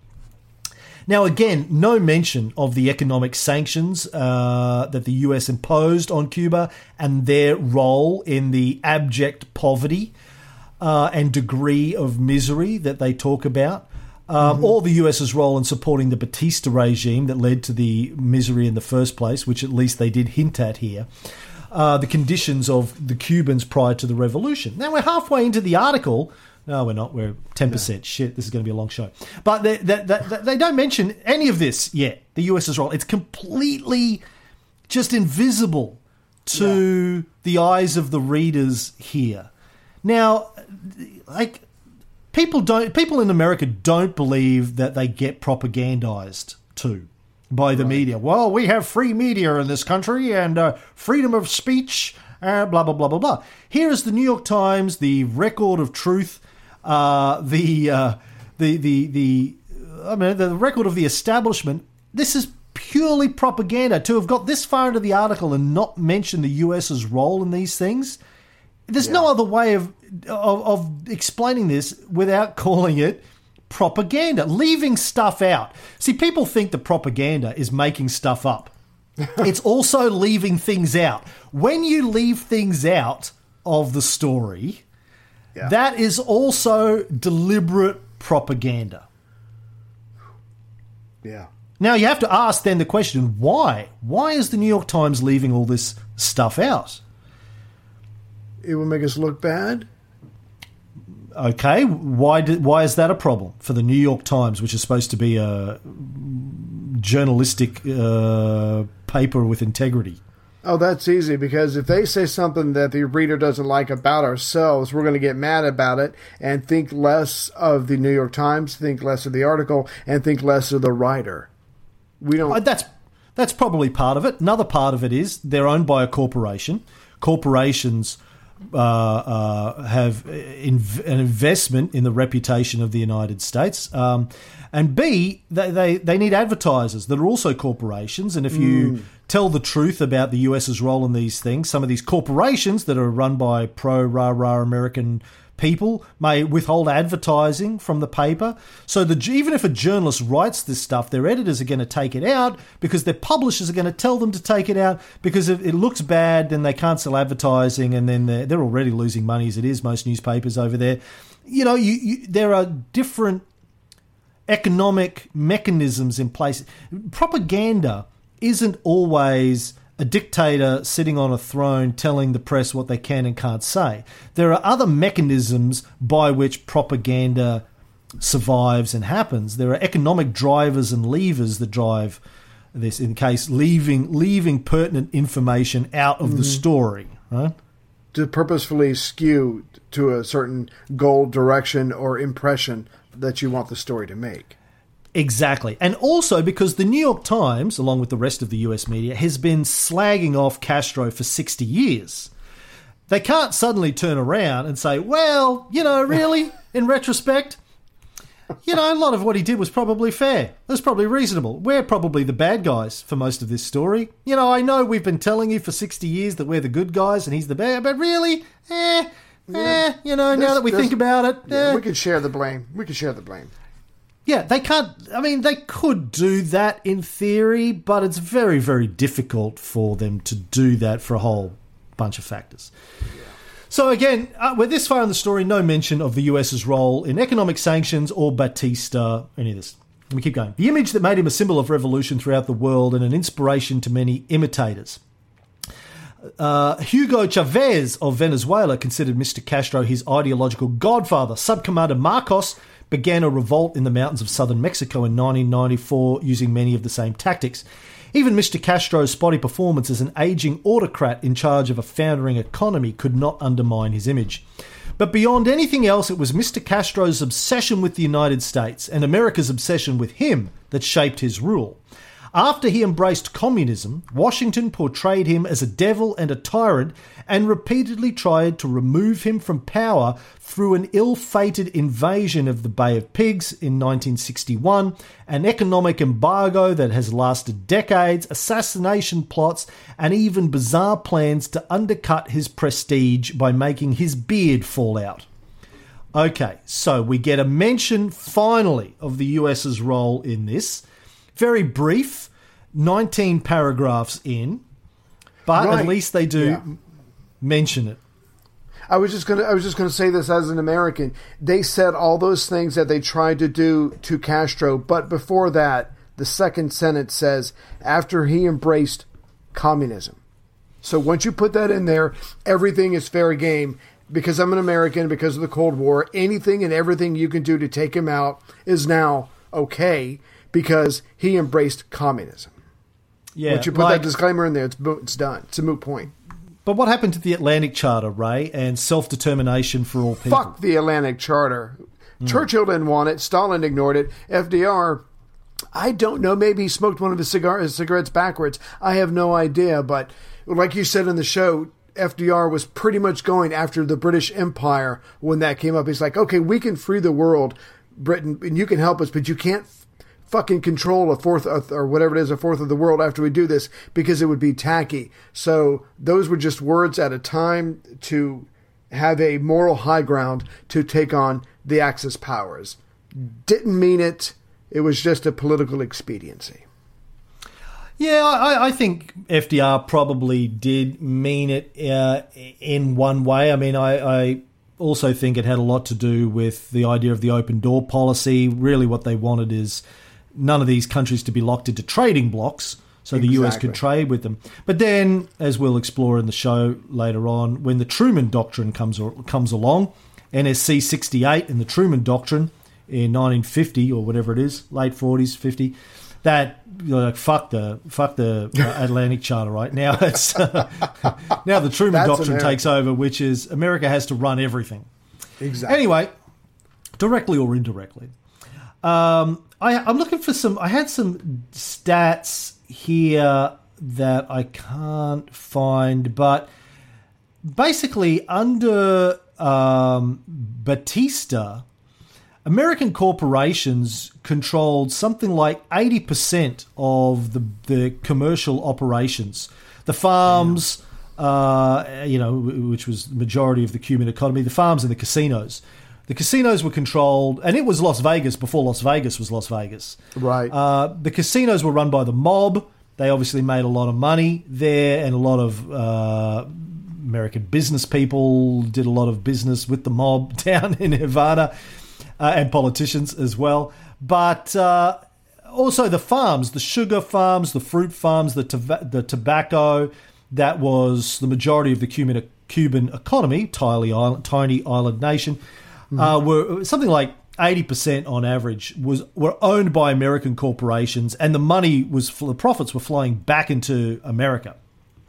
Now, again, no mention of the economic sanctions uh, that the US imposed on Cuba and their role in the abject poverty uh, and degree of misery that they talk about. Um, Or the US's role in supporting the Batista regime that led to the misery in the first place, which at least they did hint at here. Uh, the conditions of the Cubans prior to the revolution. Now we're halfway into the article. No, we're not. We're ten percent. Shit, this is going to be a long show. But they, they, they, they don't mention any of this yet. The US's role. It's completely just invisible to the eyes of the readers here. Now, like people don't people in America don't believe that they get propagandized too by the media. Well, we have free media in this country and uh, freedom of speech, uh, blah blah blah blah blah. Here is the New York Times, the record of truth, uh, the uh, the the the I mean the record of the establishment. This is purely propaganda. To have got this far into the article and not mention the US's role in these things. There's no other way of, of of explaining this without calling it propaganda, leaving stuff out. See, people think that propaganda is making stuff up. it's also leaving things out. When you leave things out of the story, Yeah. that is also deliberate propaganda. Yeah. Now you have to ask then the question why? Why is the New York Times leaving all this stuff out? It will make us look bad. Okay, why did, why is that a problem for the New York Times, which is supposed to be a journalistic uh, paper with integrity? Oh, that's easy because if they say something that the reader doesn't like about ourselves, we're going to get mad about it and think less of the New York Times, think less of the article, and think less of the writer. We don't. Uh, That's that's probably part of it. Another part of it is they're owned by a corporation. Corporations uh, uh, have inv- an investment in the reputation of the United States, um, and B they, they they need advertisers that are also corporations. And if you tell the truth about the US's role in these things, some of these corporations that are run by pro rah rah American people may withhold advertising from the paper. So the even if a journalist writes this stuff, their editors are going to take it out because their publishers are going to tell them to take it out because if it looks bad, then they can't sell advertising, and then they're, they're already losing money as it is. Most newspapers over there, you know, you, you there are different economic mechanisms in place. Propaganda isn't always a dictator sitting on a throne telling the press what they can and can't say. There are other mechanisms by which propaganda survives and happens. There are economic drivers and levers that drive this in case leaving leaving pertinent information out of the mm-hmm. story, right? to purposefully skew to a certain goal, direction, or impression that you want the story to make. Exactly. And also because the New York Times, along with the rest of the US media, has been slagging off Castro for 60 years. They can't suddenly turn around and say, well, you know, really, in retrospect, you know, a lot of what he did was probably fair. It was probably reasonable. We're probably the bad guys for most of this story. You know, I know we've been telling you for 60 years that we're the good guys and he's the bad, but really, eh, eh, you know, now that we think about it, Yeah, eh. we could share the blame. We could share the blame. Yeah, they can't. I mean, they could do that in theory, but it's very, very difficult for them to do that for a whole bunch of factors. So again, uh, we're this far in the story. No mention of the US's role in economic sanctions or Batista, any of this. We keep going. The image that made him a symbol of revolution throughout the world and an inspiration to many imitators. Uh, Hugo Chavez of Venezuela considered Mr. Castro his ideological godfather. Subcommander Marcos began a revolt in the mountains of southern Mexico in 1994 using many of the same tactics. Even Mr. Castro's spotty performance as an aging autocrat in charge of a foundering economy could not undermine his image. But beyond anything else, it was Mr. Castro's obsession with the United States and America's obsession with him that shaped his rule. After he embraced communism, Washington portrayed him as a devil and a tyrant and repeatedly tried to remove him from power through an ill fated invasion of the Bay of Pigs in 1961, an economic embargo that has lasted decades, assassination plots, and even bizarre plans to undercut his prestige by making his beard fall out. Okay, so we get a mention finally of the US's role in this. Very brief, 19 paragraphs in, but Right. at least they do Yeah. mention it. I was just gonna I was just gonna say this as an American. They said all those things that they tried to do to Castro, but before that, the second sentence says after he embraced communism. So once you put that in there, everything is fair game. Because I'm an American, because of the Cold War, anything and everything you can do to take him out is now okay because he embraced communism. Yeah, Once you put like- that disclaimer in there, it's it's done. It's a moot point. But what happened to the Atlantic Charter, Ray, and self determination for all people? Fuck the Atlantic Charter. Hmm. Churchill didn't want it. Stalin ignored it. FDR, I don't know. Maybe he smoked one of his, cigar- his cigarettes backwards. I have no idea. But like you said in the show, FDR was pretty much going after the British Empire when that came up. He's like, okay, we can free the world, Britain, and you can help us, but you can't fucking control a fourth or whatever it is, a fourth of the world after we do this because it would be tacky. So those were just words at a time to have a moral high ground to take on the Axis powers. Didn't mean it. It was just a political expediency. Yeah, I, I think FDR probably did mean it uh, in one way. I mean, I, I also think it had a lot to do with the idea of the open door policy. Really, what they wanted is none of these countries to be locked into trading blocs so the US could trade with them. But then, as we'll explore in the show later on, when the Truman Doctrine comes comes along, NSC 68 and the Truman Doctrine in 1950 or whatever it is, late 40s, 50, that you're like fuck the fuck the uh, Atlantic Charter right now. It's now the Truman That's Doctrine America. takes over, which is America has to run everything. Exactly. Anyway, directly or indirectly, um, I, I'm looking for some. I had some stats here that I can't find, but basically, under um, Batista, American corporations controlled something like 80% of the, the commercial operations. The farms, uh, you know, which was the majority of the Cuban economy, the farms and the casinos. The casinos were controlled, and it was Las Vegas before Las Vegas was Las Vegas. Right. Uh, the casinos were run by the mob. They obviously made a lot of money there, and a lot of uh, American business people did a lot of business with the mob down in Nevada, uh, and politicians as well. But uh, also the farms, the sugar farms, the fruit farms, the toba- the tobacco. That was the majority of the Cuban Cuban economy, tiny island, tiny island nation, uh, were something like eighty percent on average was were owned by American corporations, and the money was the profits were flying back into America.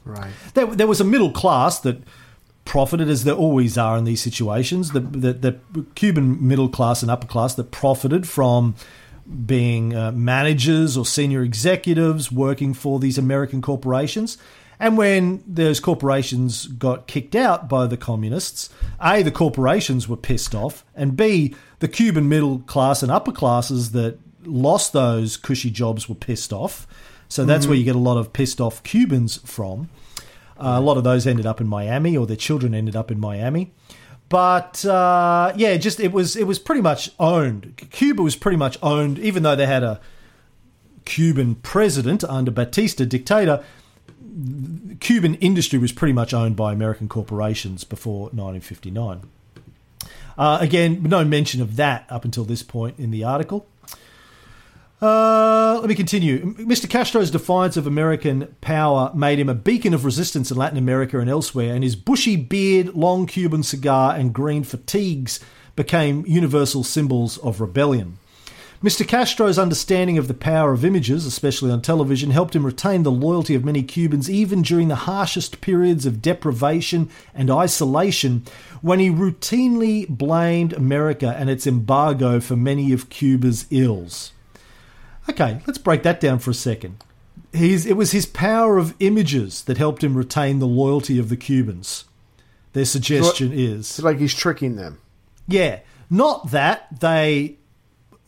right. There, there was a middle class that profited, as there always are in these situations. The, the, the Cuban middle class and upper class that profited from being uh, managers or senior executives working for these American corporations. And when those corporations got kicked out by the communists, A, the corporations were pissed off, and B, the Cuban middle class and upper classes that lost those cushy jobs were pissed off. So that's where you get a lot of pissed off Cubans from. Uh, a lot of those ended up in Miami, or their children ended up in Miami. But uh, yeah, just it was it was pretty much owned. Cuba was pretty much owned, even though they had a Cuban president under Batista, dictator. Cuban industry was pretty much owned by American corporations before 1959. Uh, again, no mention of that up until this point in the article. Uh, let me continue. Mr. Castro's defiance of American power made him a beacon of resistance in Latin America and elsewhere, and his bushy beard, long Cuban cigar, and green fatigues became universal symbols of rebellion. Mr. Castro's understanding of the power of images, especially on television, helped him retain the loyalty of many Cubans even during the harshest periods of deprivation and isolation when he routinely blamed America and its embargo for many of Cuba's ills. Okay, let's break that down for a second. His, it was his power of images that helped him retain the loyalty of the Cubans. Their suggestion is like he's tricking them. yeah, not that they,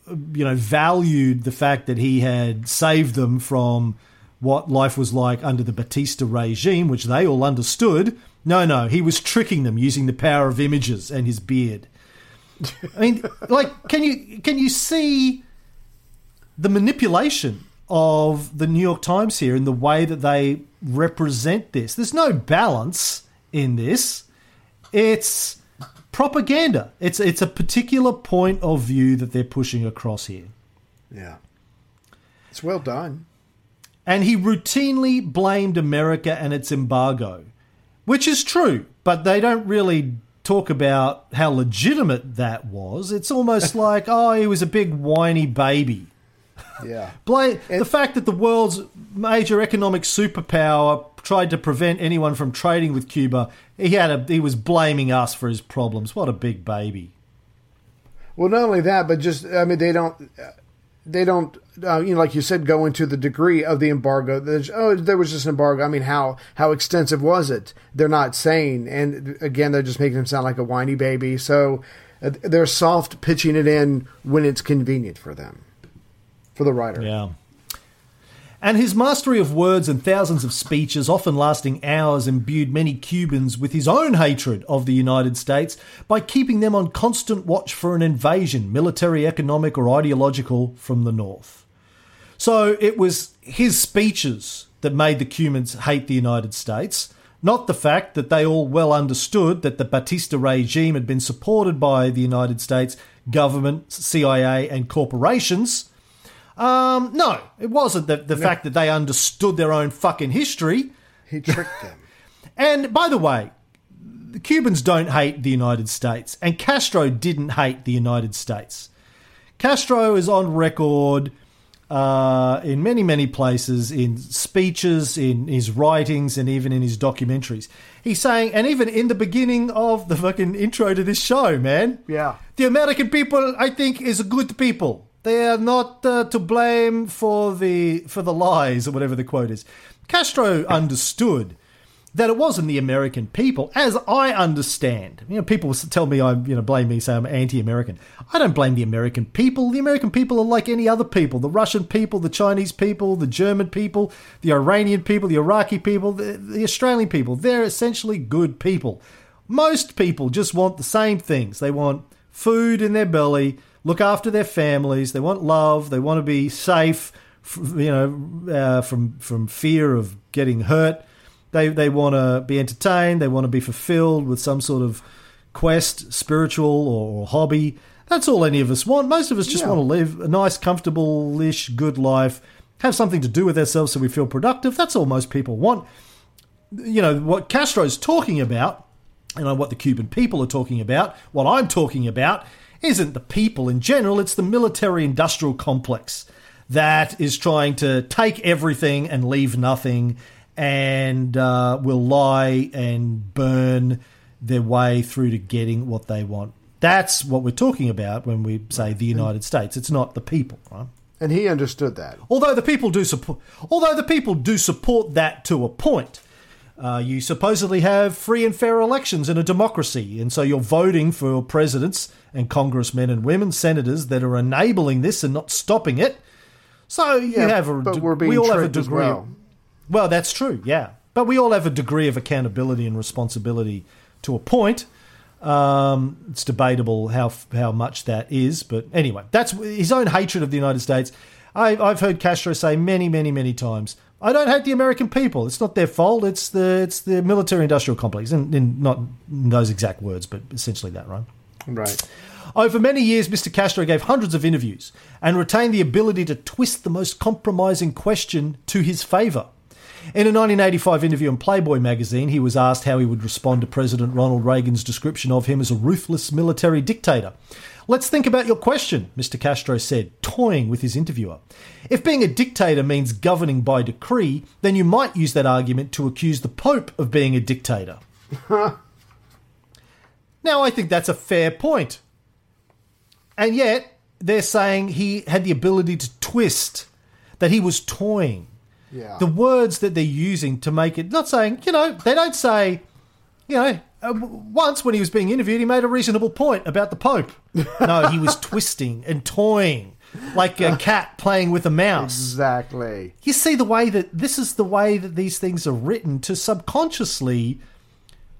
you know, valued the fact that he had saved them from what life was like under the Batista regime, which they all understood. No, no, he was tricking them using the power of images and his beard. I mean, like, can you can you see the manipulation of the New York Times here in the way that they represent this? There's no balance in this. It's propaganda. It's it's a particular point of view that they're pushing across here. Yeah. It's well done. And he routinely blamed America and its embargo, which is true, but they don't really talk about how legitimate that was. It's almost like, oh, he was a big whiny baby. Yeah. Blame the fact that the world's major economic superpower tried to prevent anyone from trading with Cuba. He had a he was blaming us for his problems. What a big baby. Well, not only that, but just I mean, they don't, they don't, uh, you know, like you said, go into the degree of the embargo. There's, oh, there was just an embargo. I mean, how how extensive was it? They're not saying, and again, they're just making him sound like a whiny baby. So uh, they're soft pitching it in when it's convenient for them, for the writer. Yeah. And his mastery of words and thousands of speeches, often lasting hours, imbued many Cubans with his own hatred of the United States by keeping them on constant watch for an invasion, military, economic, or ideological, from the North. So it was his speeches that made the Cubans hate the United States, not the fact that they all well understood that the Batista regime had been supported by the United States government, CIA, and corporations. Um, no, it wasn't the, the fact that they understood their own fucking history. He tricked them. And by the way, the Cubans don't hate the United States, and Castro didn't hate the United States. Castro is on record uh, in many, many places, in speeches, in his writings, and even in his documentaries. He's saying, and even in the beginning of the fucking intro to this show, man. Yeah. The American people, I think, is a good people. They are not uh, to blame for the for the lies or whatever the quote is. Castro understood that it wasn't the American people, as I understand. You know, people tell me I, you know, blame me, say I'm anti-American. I don't blame the American people. The American people are like any other people: the Russian people, the Chinese people, the German people, the Iranian people, the Iraqi people, the, the Australian people. They're essentially good people. Most people just want the same things. They want food in their belly, look after their families. They want love. They want to be safe, you know, uh, from from fear of getting hurt. They they want to be entertained. They want to be fulfilled with some sort of quest, spiritual or, hobby. That's all any of us want. Most of us just Yeah. want to live a nice, comfortable-ish, good life, have something to do with ourselves so we feel productive. That's all most people want. You know what Castro's talking about, and what the Cuban people are talking about. What I'm talking about isn't the people in general. It's the military-industrial complex that is trying to take everything and leave nothing and uh, will lie and burn their way through to getting what they want. That's what we're talking about when we say the United States. It's not the people, right? And he understood that. Although the people do support, although the people do support that to a point. Uh, you supposedly have free and fair elections in a democracy, and so you're voting for presidents and congressmen and women, senators that are enabling this and not stopping it. So you Yeah, have a but de- we're being we all have a degree. well. Well, that's true, yeah. But we all have a degree of accountability and responsibility to a point. Um, it's debatable how how much that is, but anyway, that's his own hatred of the United States. I, I've heard Castro say many, many, many times, "I don't hate the American people. It's not their fault. It's the it's the military-industrial complex." And, and not in those exact words, but essentially that, right? Right. Over many years, Mr. Castro gave hundreds of interviews and retained the ability to twist the most compromising question to his favour. In a 1985 interview in Playboy magazine, he was asked how he would respond to President Ronald Reagan's description of him as a ruthless military dictator. Let's think about your question, Mr. Castro said, toying with his interviewer. If being a dictator means governing by decree, then you might use that argument to accuse the Pope of being a dictator. now, I think that's a fair point. And yet, they're saying he had the ability to twist, that he was toying. Yeah. The words that they're using to make it, not saying, you know, they don't say, you know, uh, once when he was being interviewed, he made a reasonable point about the Pope. No, he was twisting and toying like a cat playing with a mouse. Exactly. You see the way that this is the way that these things are written to subconsciously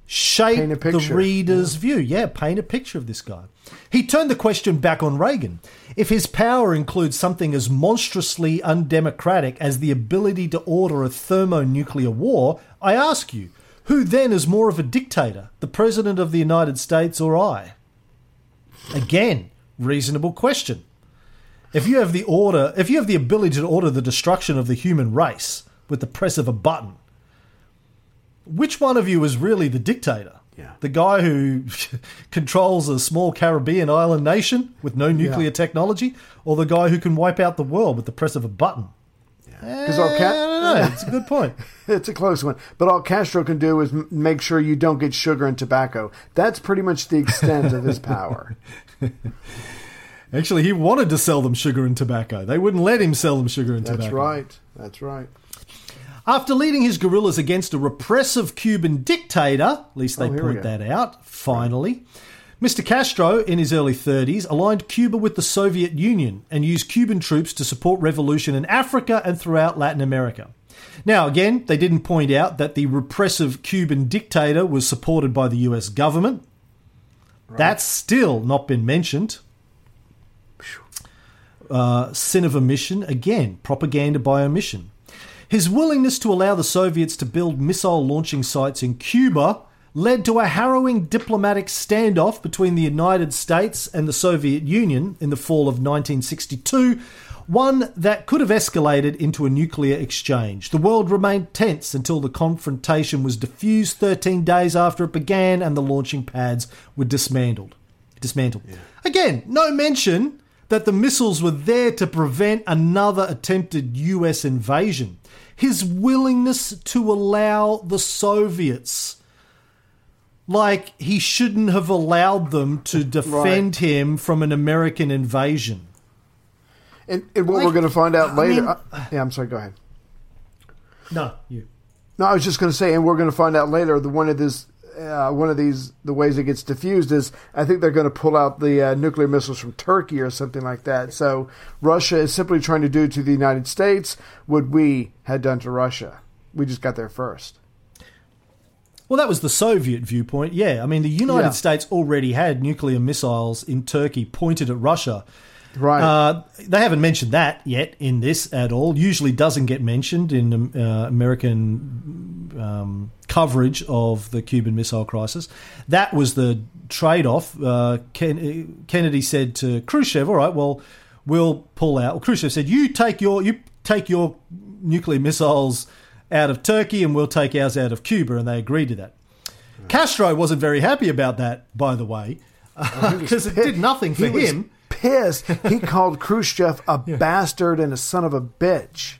shape the reader's view. Yeah, paint a picture of this guy. He turned the question back on Reagan. If his power includes something as monstrously undemocratic as the ability to order a thermonuclear war, I ask you, who then is more of a dictator, the President of the United States or I? Again, reasonable question. If you have the order, if you have the ability to order the destruction of the human race with the press of a button, which one of you is really the dictator? Yeah. The guy who controls a small Caribbean island nation with no nuclear Yeah. technology, or the guy who can wipe out the world with the press of a button? Because all Eh, Ca- I don't know. It's a good point. it's a close one. But all Castro can do is m- make sure you don't get sugar and tobacco. That's pretty much the extent of his power. Actually, he wanted to sell them sugar and tobacco. They wouldn't let him sell them sugar and tobacco. That's right. That's right. After leading his guerrillas against a repressive Cuban dictator, at least they Oh, point that out, finally, Mr. Castro, in his early 30s, aligned Cuba with the Soviet Union and used Cuban troops to support revolution in Africa and throughout Latin America. Now, again, they didn't point out that the repressive Cuban dictator was supported by the US government. That's still not been mentioned. Uh, sin of omission, again, propaganda by omission. His willingness to allow the Soviets to build missile launching sites in Cuba led to a harrowing diplomatic standoff between the United States and the Soviet Union in the fall of 1962, one that could have escalated into a nuclear exchange. The world remained tense until the confrontation was diffused 13 days after it began and the launching pads were dismantled. Dismantled. Again, no mention that the missiles were there to prevent another attempted US invasion. His willingness to allow the Soviets, like he shouldn't have allowed them to defend him from an American invasion. And, and what Like, we're going to find out I later. mean- uh, yeah, I'm sorry. Go ahead. No, you. No, I was just going to say, and we're going to find out later. The one of this, uh, one of these, the ways it gets diffused is, I think they're going to pull out the uh, nuclear missiles from Turkey or something like that. So Russia is simply trying to do to the United States what we had done to Russia. We just got there first. Well, that was the Soviet viewpoint. Yeah, I mean, the United Yeah. States already had nuclear missiles in Turkey pointed at Russia. Right. Uh, they haven't mentioned that yet in this at all. Usually doesn't get mentioned in um, uh, American um, coverage of the Cuban Missile Crisis. That was the trade-off. Uh, Ken- Kennedy said to Khrushchev, "All right, well, we'll pull out." Well, Khrushchev said, "You take your you take your nuclear missiles out of Turkey, and we'll take ours out of Cuba," and they agreed to that. Castro wasn't very happy about that, by the way, oh, because it did nothing for he was him. pissed. He called Khrushchev a bastard and a son of a bitch.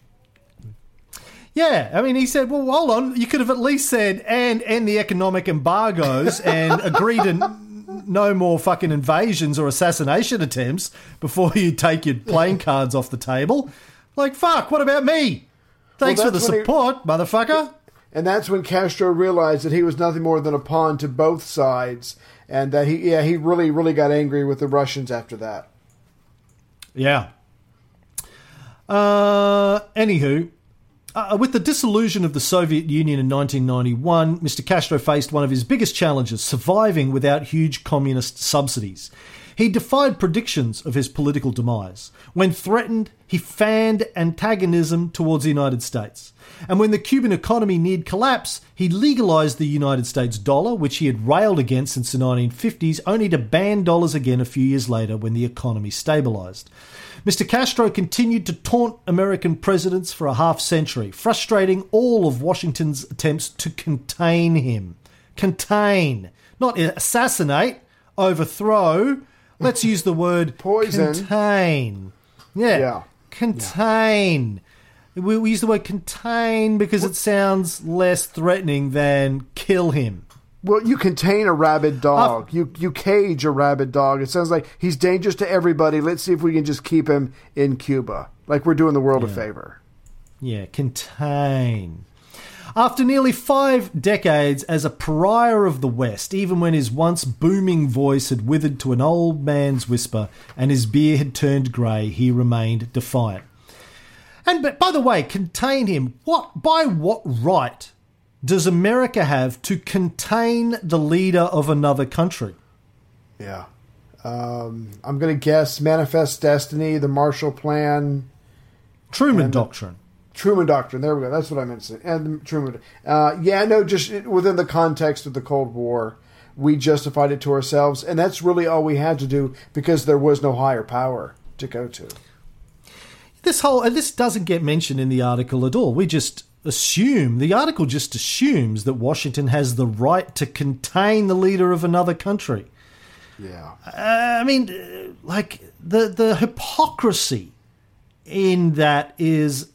Yeah, I mean, he said, "Well, hold on. You could have at least said and end the economic embargoes and agree to n- no more fucking invasions or assassination attempts before you take your playing cards off the table." Like, fuck. What about me? Thanks for the when he- support, motherfucker. And that's when Castro realized that he was nothing more than a pawn to both sides, and that he, yeah, he really, really got angry with the Russians after that. Yeah. Uh, anywho, uh, with the dissolution of the Soviet Union in 1991, Mr. Castro faced one of his biggest challenges surviving without huge communist subsidies. He defied predictions of his political demise. When threatened, he fanned antagonism towards the United States. And when the Cuban economy neared collapse, he legalized the United States dollar, which he had railed against since the 1950s, only to ban dollars again a few years later when the economy stabilized. Mr. Castro continued to taunt American presidents for a half century, frustrating all of Washington's attempts to contain him. Contain, not assassinate, overthrow. Let's use the word Poison. contain. Yeah. Yeah. Contain. We, we use the word contain because it sounds less threatening than kill him. Well, you contain a rabid dog. you you cage a rabid dog. It sounds like he's dangerous to everybody. Let's see if we can just keep him in Cuba, like we're doing the world a favor. Yeah, contain. After nearly five decades as a pariah of the West, even when his once booming voice had withered to an old man's whisper and his beard had turned grey, he remained defiant. And but by the way, contain him. What by what right does America have to contain the leader of another country? Yeah. Um, I'm going to guess Manifest Destiny, the Marshall Plan, Truman Doctrine. Truman Doctrine. There we go. That's what I meant to say. And Truman. Uh, yeah, no, just within the context of the Cold War, we justified it to ourselves, and that's really all we had to do because there was no higher power to go to. This whole and this doesn't get mentioned in the article at all. We just assume the article just assumes that Washington has the right to contain the leader of another country. Yeah. Uh, I mean, uh, like the the hypocrisy in that is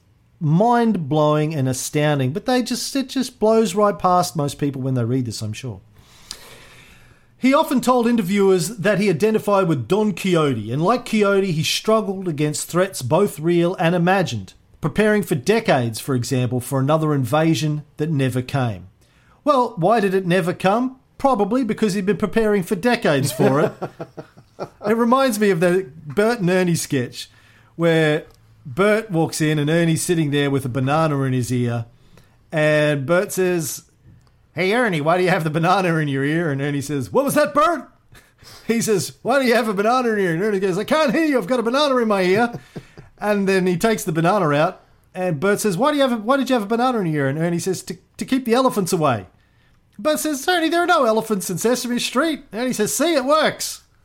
mind blowing and astounding. But they just it just blows right past most people when they read this. I'm sure. He often told interviewers that he identified with Don Quixote, and like Quixote, he struggled against threats both real and imagined, preparing for decades, for example, for another invasion that never came. Well, why did it never come? Probably because he'd been preparing for decades for it. it reminds me of the Bert and Ernie sketch where Bert walks in and Ernie's sitting there with a banana in his ear, and Bert says, Hey Ernie, why do you have the banana in your ear? And Ernie says, What was that, Bert? He says, Why do you have a banana in your ear? And Ernie goes, I can't hear you, I've got a banana in my ear. and then he takes the banana out, and Bert says, Why do you have a, why did you have a banana in your ear? And Ernie says, To, to keep the elephants away. Bert says, Ernie, there are no elephants in Sesame Street. And Ernie says, See, it works.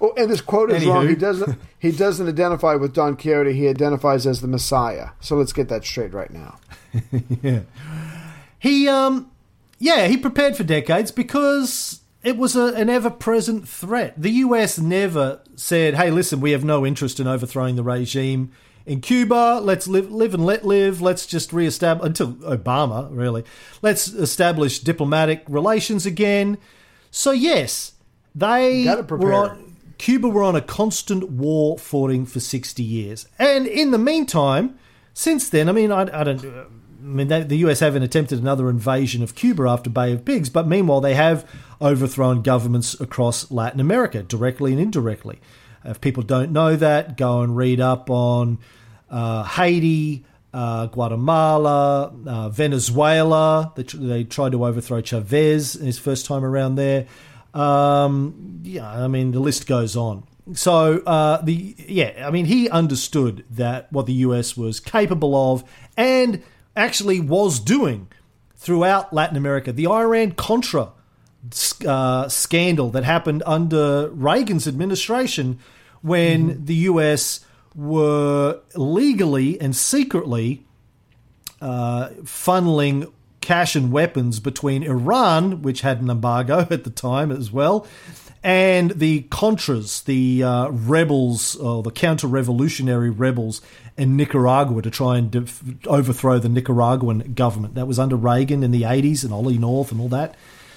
Oh, and this quote is Anywho. wrong. He doesn't. He doesn't identify with Don Quixote. He identifies as the Messiah. So let's get that straight right now. yeah. He um yeah, he prepared for decades because it was a, an ever-present threat. The US never said, "Hey, listen, we have no interest in overthrowing the regime in Cuba. Let's live live and let live. Let's just reestablish until Obama, really. Let's establish diplomatic relations again." So yes, they Gotta prepare. were on Cuba were on a constant war footing for 60 years. And in the meantime, since then, I mean, I, I don't. I mean, the US haven't attempted another invasion of Cuba after Bay of Pigs, but meanwhile, they have overthrown governments across Latin America, directly and indirectly. If people don't know that, go and read up on uh, Haiti, uh, Guatemala, uh, Venezuela. They, they tried to overthrow Chavez his first time around there. Um, yeah, I mean, the list goes on. So uh, the yeah, I mean, he understood that what the US was capable of and actually was doing throughout Latin America. The Iran Contra uh, scandal that happened under Reagan's administration when the US were legally and secretly uh, funneling cash and weapons between Iran, which had an embargo at the time as well, and the Contras, the uh, rebels, or the counter revolutionary rebels in Nicaragua to try and def- overthrow the Nicaraguan government. That was under Reagan in the 80s and Ollie North and all that.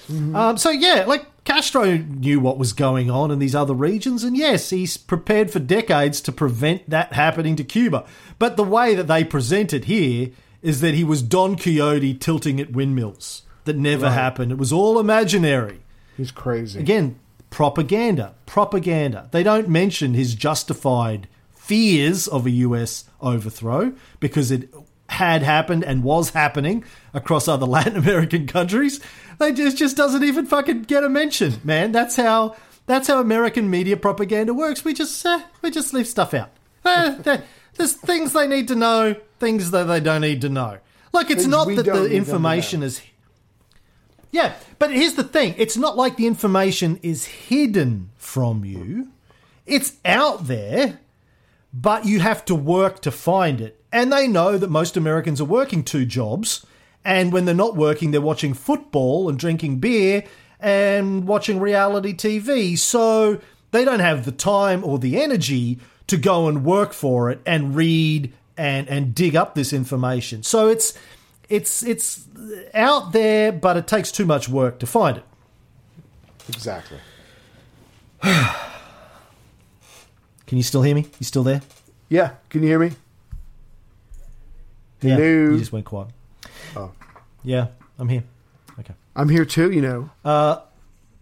Um, so yeah, like Castro knew what was going on in these other regions, and yes, he's prepared for decades to prevent that happening to Cuba. But the way that they present it here is that he was Don Quixote tilting at windmills. That never happened. It was all imaginary. He's crazy. Again, propaganda. Propaganda. They don't mention his justified fears of a US overthrow because it had happened and was happening across other Latin American countries. They just just doesn't even fucking get a mention, man. That's how that's how American media propaganda works. We just uh, we just leave stuff out. Uh, there's things they need to know, things that they don't need to know. Like it's Things not that the information is yeah, but here's the thing: it's not like the information is hidden from you. It's out there, but you have to work to find it. And they know that most Americans are working two jobs, and when they're not working, they're watching football and drinking beer and watching reality TV. So they don't have the time or the energy to go and work for it and read and and dig up this information. So it's it's it's out there, but it takes too much work to find it. Exactly. Can you still hear me? You still there? Yeah. Can you hear me? Yeah. Hello. You just went quiet. Oh. Yeah, I'm here. Okay. I'm here too. You know. Uh,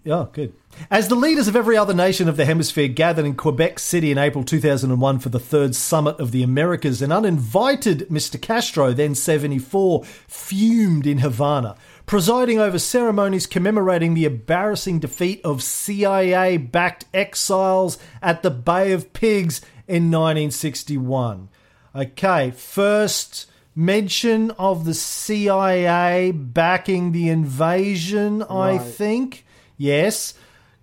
Oh, good. As the leaders of every other nation of the hemisphere gathered in Quebec City in April 2001 for the third summit of the Americas, an uninvited Mr. Castro, then 74, fumed in Havana, presiding over ceremonies commemorating the embarrassing defeat of CIA backed exiles at the Bay of Pigs in 1961. Okay, first mention of the CIA backing the invasion, I think. Yes.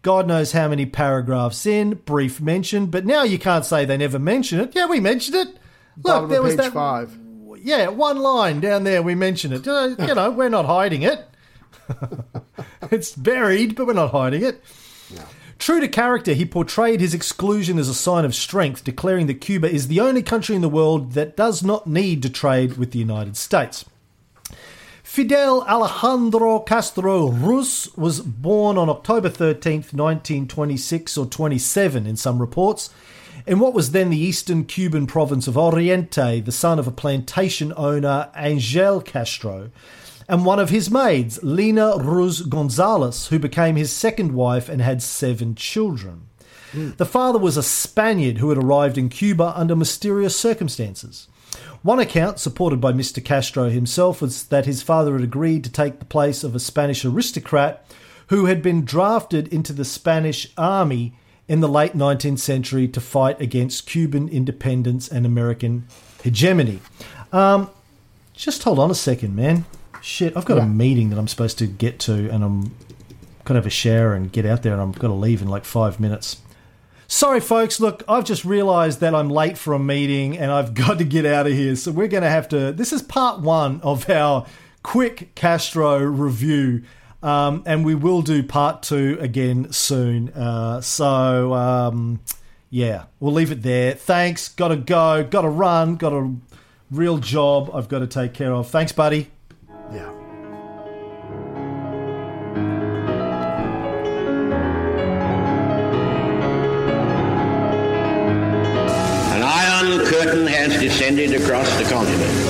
God knows how many paragraphs in, brief mention, but now you can't say they never mention it. Yeah, we mentioned it. Bottom there was that. five. Yeah, one line down there, we mention it. Uh, You know, we're not hiding it. it's buried, but we're not hiding it. True to character, he portrayed his exclusion as a sign of strength, declaring that Cuba is the only country in the world that does not need to trade with the United States. Fidel Alejandro Castro Ruz was born on October 13th, 1926 or 27 in some reports, in what was then the eastern Cuban province of Oriente, the son of a plantation owner, Angel Castro, and one of his maids, Lina Ruz Gonzalez, who became his second wife and had seven children. Hmm. The father was a Spaniard who had arrived in Cuba under mysterious circumstances. One account, supported by Mr. Castro himself, was that his father had agreed to take the place of a Spanish aristocrat who had been drafted into the Spanish army in the late 19th century to fight against Cuban independence and American hegemony. Um, just hold on a second, man. Shit, I've got a meeting that I'm supposed to get to, and I'm gonna have a shower and get out there, and I'm gonna leave in like five minutes. Sorry, folks. Look, I've just realised that I'm late for a meeting and I've got to get out of here. So we're going to have to. This is part one of our quick Castro review. Um, and we will do part two again soon. Uh, so, um, yeah, we'll leave it there. Thanks. Got to go. Got to run. Got a real job I've got to take care of. Thanks, buddy. Yeah. Curtain has descended across the continent.